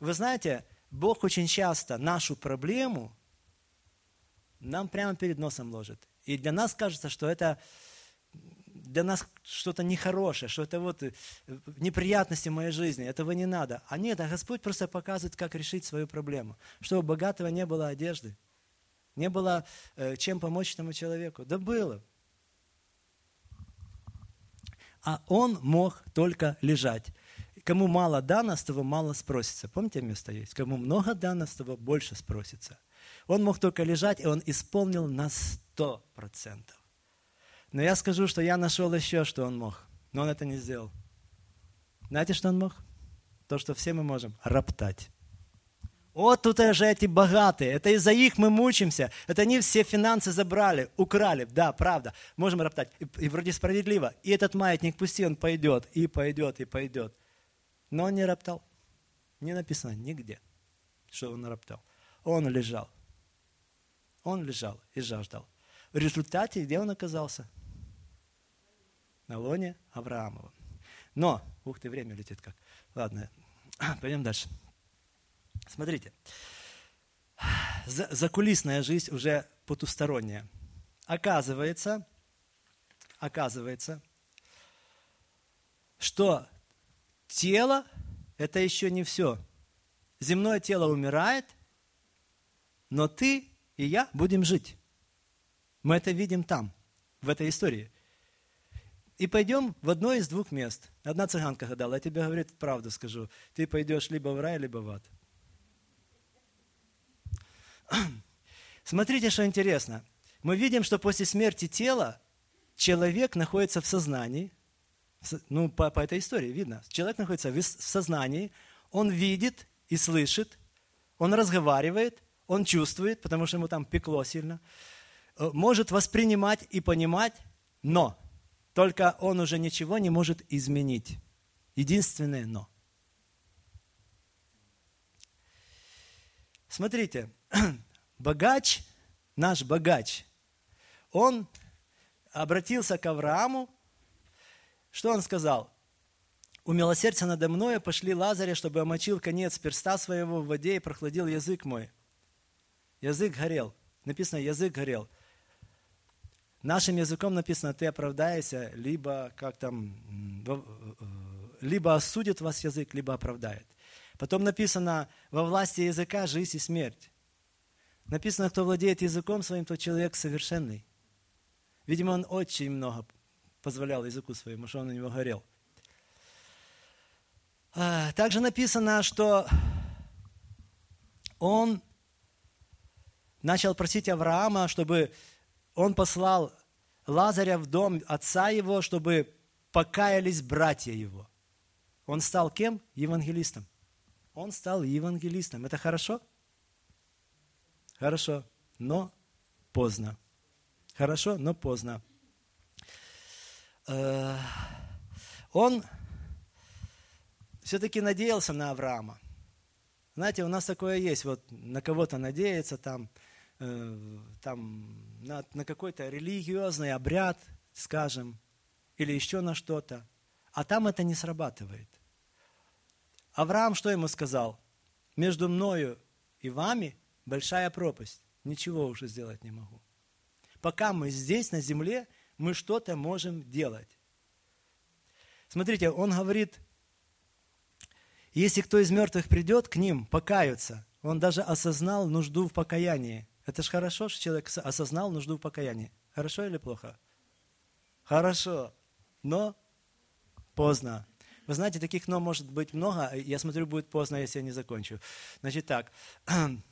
B: Вы знаете, Бог очень часто нашу проблему нам прямо перед носом ложит. И для нас кажется, что это для нас что-то нехорошее, что это вот э, неприятности в моей жизни, этого не надо. А нет, а Господь просто показывает, как решить свою проблему. Чтобы богатого не было одежды, не было э, чем помочь этому человеку. Да было. А он мог только лежать. Кому мало дано, с того мало спросится. Помните, место есть? Кому много дано, с того больше спросится. Он мог только лежать, и он исполнил на сто процентов. Но я скажу, что я нашел еще, что он мог. Но он это не сделал. Знаете, что он мог? То, что все мы можем. Роптать. Вот тут же эти богатые, это из-за их мы мучимся, это они все финансы забрали, украли, да, правда, можем роптать, и, и вроде справедливо, и этот маятник пусти, он пойдет, и пойдет, и пойдет. Но он не роптал, не написано нигде, что он роптал. Он лежал, он лежал и жаждал. В результате где он оказался? На лоне Авраамова. Но, ух ты, время летит как. Ладно, пойдем дальше. Смотрите, закулисная жизнь уже потусторонняя. Оказывается, оказывается, что тело – это еще не все. Земное тело умирает, но ты и я будем жить. Мы это видим там, в этой истории. И пойдем в одно из двух мест. Одна цыганка гадала, я тебе, говорит, правду скажу. Ты пойдешь либо в рай, либо в ад. Смотрите, что интересно. Мы видим, что после смерти тела человек находится в сознании. Ну, по, по этой истории видно. Человек находится в сознании, он видит и слышит, он разговаривает, он чувствует, потому что ему там пекло сильно, э, может воспринимать и понимать, но только он уже ничего не может изменить. Единственное но. Смотрите, богач, наш богач, он обратился к Аврааму, что он сказал? «Умилосердься надо мною, пошли Лазаря, чтобы омочил конец перста своего в воде и прохладил язык мой». Язык горел. Написано, язык горел. Нашим языком написано, ты оправдаешься, либо как там, либо осудит вас язык, либо оправдает. Потом написано, во власти языка жизнь и смерть. Написано, кто владеет языком своим, тот человек совершенный. Видимо, он очень много позволял языку своему, что он у него горел. А, также написано, что он начал просить Авраама, чтобы он послал Лазаря в дом отца его, чтобы покаялись братья его. Он стал кем? Евангелистом. Он стал евангелистом. Это хорошо? Хорошо, но поздно. Хорошо, но поздно. Э, он все-таки надеялся на Авраама. Знаете, у нас такое есть, вот на кого-то надеяться, там, э, там на, на какой-то религиозный обряд, скажем, или еще на что-то, а там это не срабатывает. Авраам что ему сказал? Между мною и вами большая пропасть. Ничего уже сделать не могу. Пока мы здесь, на земле, мы что-то можем делать. Смотрите, он говорит, если кто из мертвых придет к ним, покаются, он даже осознал нужду в покаянии. Это же хорошо, что человек осознал нужду в покаянии. Хорошо или плохо? Хорошо, но поздно. Вы знаете, таких «но» может быть много. Я смотрю, будет поздно, если я не закончу. Значит так.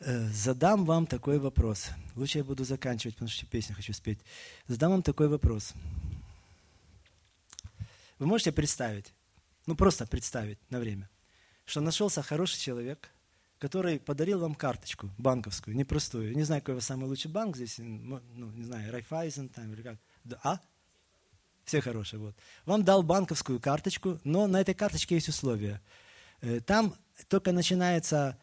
B: задам вам такой вопрос. Лучше я буду заканчивать, потому что песню хочу спеть. Задам вам такой вопрос. Вы можете представить, ну просто представить на время, что нашелся хороший человек, который подарил вам карточку банковскую, непростую. Не знаю, какой у вас самый лучший банк здесь, ну, не знаю, Райфайзен там или как. А? Все хорошие, вот. Вам дал банковскую карточку, но на этой карточке есть условия. Э, там только начинается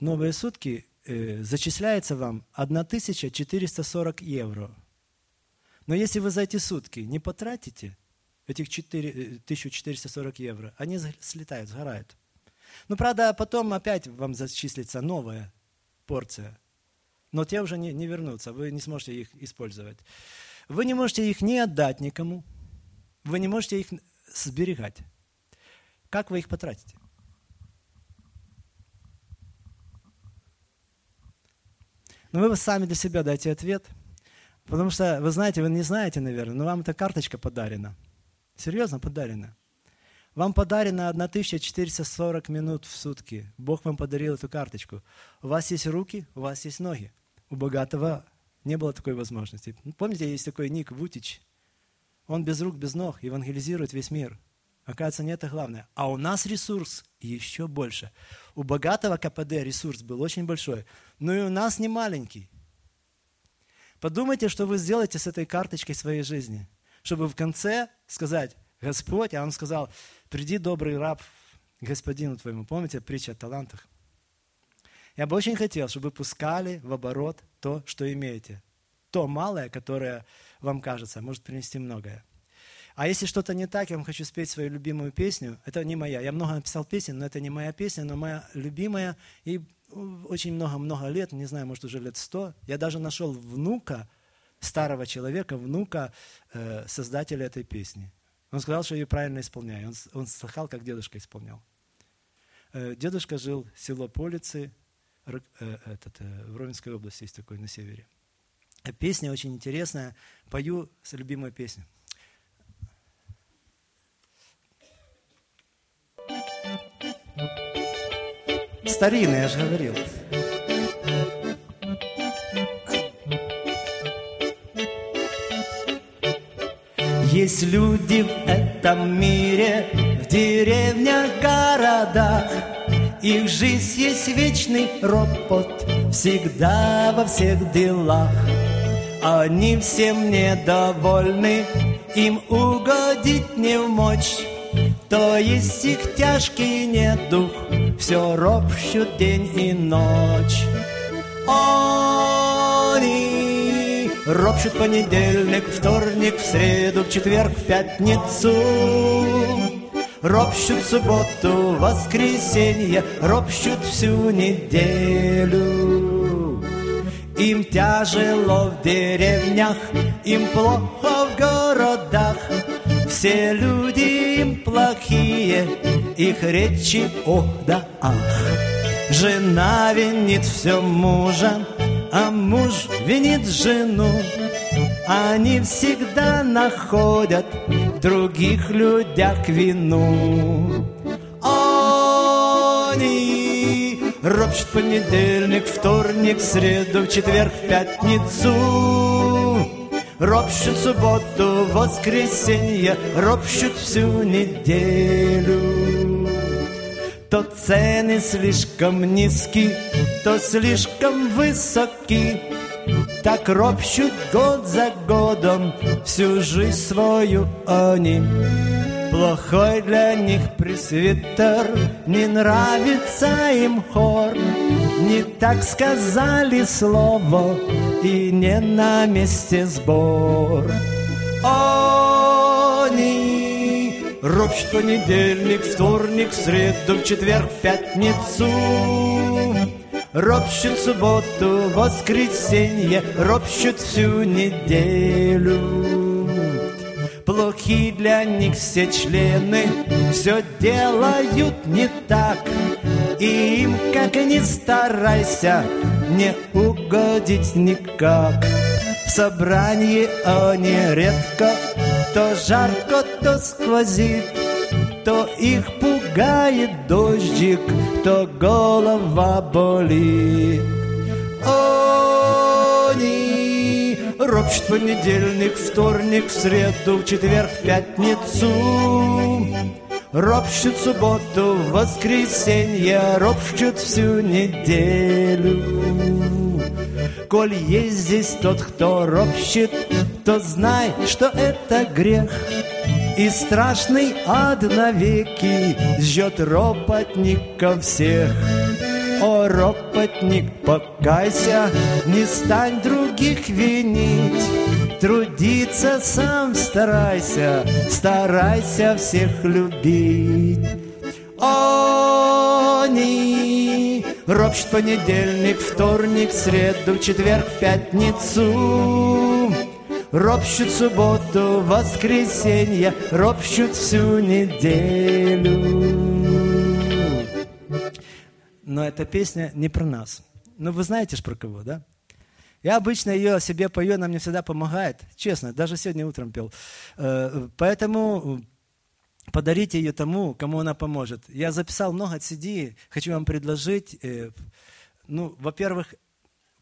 B: новые сутки, э, зачисляется вам 1440 евро. Но если вы за эти сутки не потратите, этих 4, 1440 евро, они слетают, сгорают. Ну, правда, потом опять вам зачислится новая порция. Но те уже не, не вернутся, вы не сможете их использовать. Вы не можете их не отдать никому, вы не можете их сберегать. Как вы их потратите? Ну, вы сами для себя дайте ответ. Потому что, вы знаете, вы не знаете, наверное, но вам эта карточка подарена – Серьезно подарено. Вам подарено 1440 минут в сутки. Бог вам подарил эту карточку. У вас есть руки, у вас есть ноги. У богатого не было такой возможности. Помните, есть такой Ник Вутич? Он без рук, без ног евангелизирует весь мир. Оказывается, не это главное. А у нас ресурс еще больше. У богатого КПД ресурс был очень большой, но и у нас не маленький. Подумайте, что вы сделаете с этой карточкой своей жизни, чтобы в конце сказать, Господь, а Он сказал, приди, добрый раб, господину твоему. Помните притча о талантах? Я бы очень хотел, чтобы вы пускали в оборот то, что имеете. То малое, которое вам кажется, может принести многое. А если что-то не так, я вам хочу спеть свою любимую песню. Это не моя. Я много написал песен, но это не моя песня, но моя любимая. И очень много-много лет, не знаю, может уже лет сто, я даже нашел внука, старого человека, внука э, создателя этой песни. Он сказал, что ее правильно исполняю. Он, он слыхал, как дедушка исполнял. Э, дедушка жил в село Полицы, э, этот, э, в Ровенской области есть такой на севере. А песня очень интересная. Пою с любимой песней. Старинный, я же говорил. Есть люди в этом мире, в деревнях, городах, Их жизнь есть вечный ропот, всегда во всех делах. Они всем недовольны, им угодить не в мочь, То есть их тяжкий недух, все ропщут день и ночь. Они ропщут понедельник, вторник, в среду, в четверг, в пятницу. Ропщут субботу, воскресенье, ропщут всю неделю. Им тяжело в деревнях, им плохо в городах. Все люди им плохие, их речи ох да ах. Жена винит все мужа, а муж винит жену. Они всегда находят в других людях вину. Они ропщут понедельник, вторник, среду, четверг, пятницу. Ропщут субботу, воскресенье, ропщут всю неделю. То цены слишком низки, то слишком высоки. Так ропщут год за годом всю жизнь свою они. Плохой для них пресвитер, не нравится им хор. Не так сказали слово, и не на месте сбор. Они ропщут понедельник, вторник, среду, в четверг, пятницу. Ропщут субботу, воскресенье, ропщут всю неделю. Плохи для них все члены, все делают не так. И им, как ни старайся, не угодить никак. В собрании они редко, то жарко, то сквозит, то их пугает дождик, то голова болит. Они ропщут понедельник, вторник, в среду, в четверг, в пятницу. Ропщут субботу, воскресенье, ропщут всю неделю. Коль есть здесь тот, кто ропщет, то знай, что это грех. И страшный ад навеки ждет ропотников всех. О, ропотник, покайся, не стань других винить. Трудиться сам старайся, старайся всех любить. Они ропщут понедельник, вторник, среду, четверг, пятницу. Ропщут субботу, воскресенье, ропщут всю неделю. Но эта песня не про нас. Ну, вы знаете ж про кого, да? Я обычно ее себе пою, она мне всегда помогает. Честно, даже сегодня утром пел. Э, поэтому подарите ее тому, кому она поможет. Я записал много CD, хочу вам предложить. Э, ну, во-первых,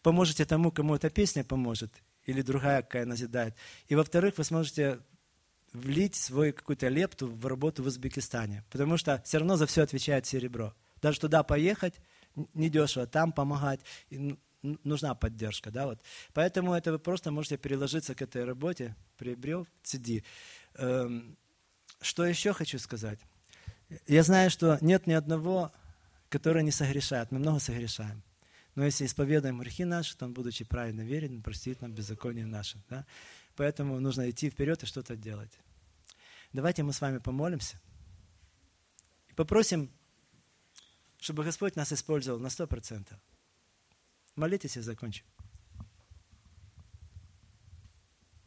B: поможете тому, кому эта песня поможет, или другая какая назидает. И во-вторых, вы сможете влить свою какую-то лепту в работу в Узбекистане. Потому что все равно за все отвечает серебро. Даже туда поехать недешево, там помогать, нужна поддержка. Да, вот. Поэтому это вы просто можете переложиться к этой работе, приобрел CD. Что еще хочу сказать? Я знаю, что нет ни одного, который не согрешает. Мы много согрешаем. Но если исповедуем грехи наши, то Он, будучи праведно верен, простит нам беззаконие наше. Да? Поэтому нужно идти вперед и что-то делать. Давайте мы с вами помолимся. И попросим, чтобы Господь нас использовал на сто процентов. Молитесь и закончим.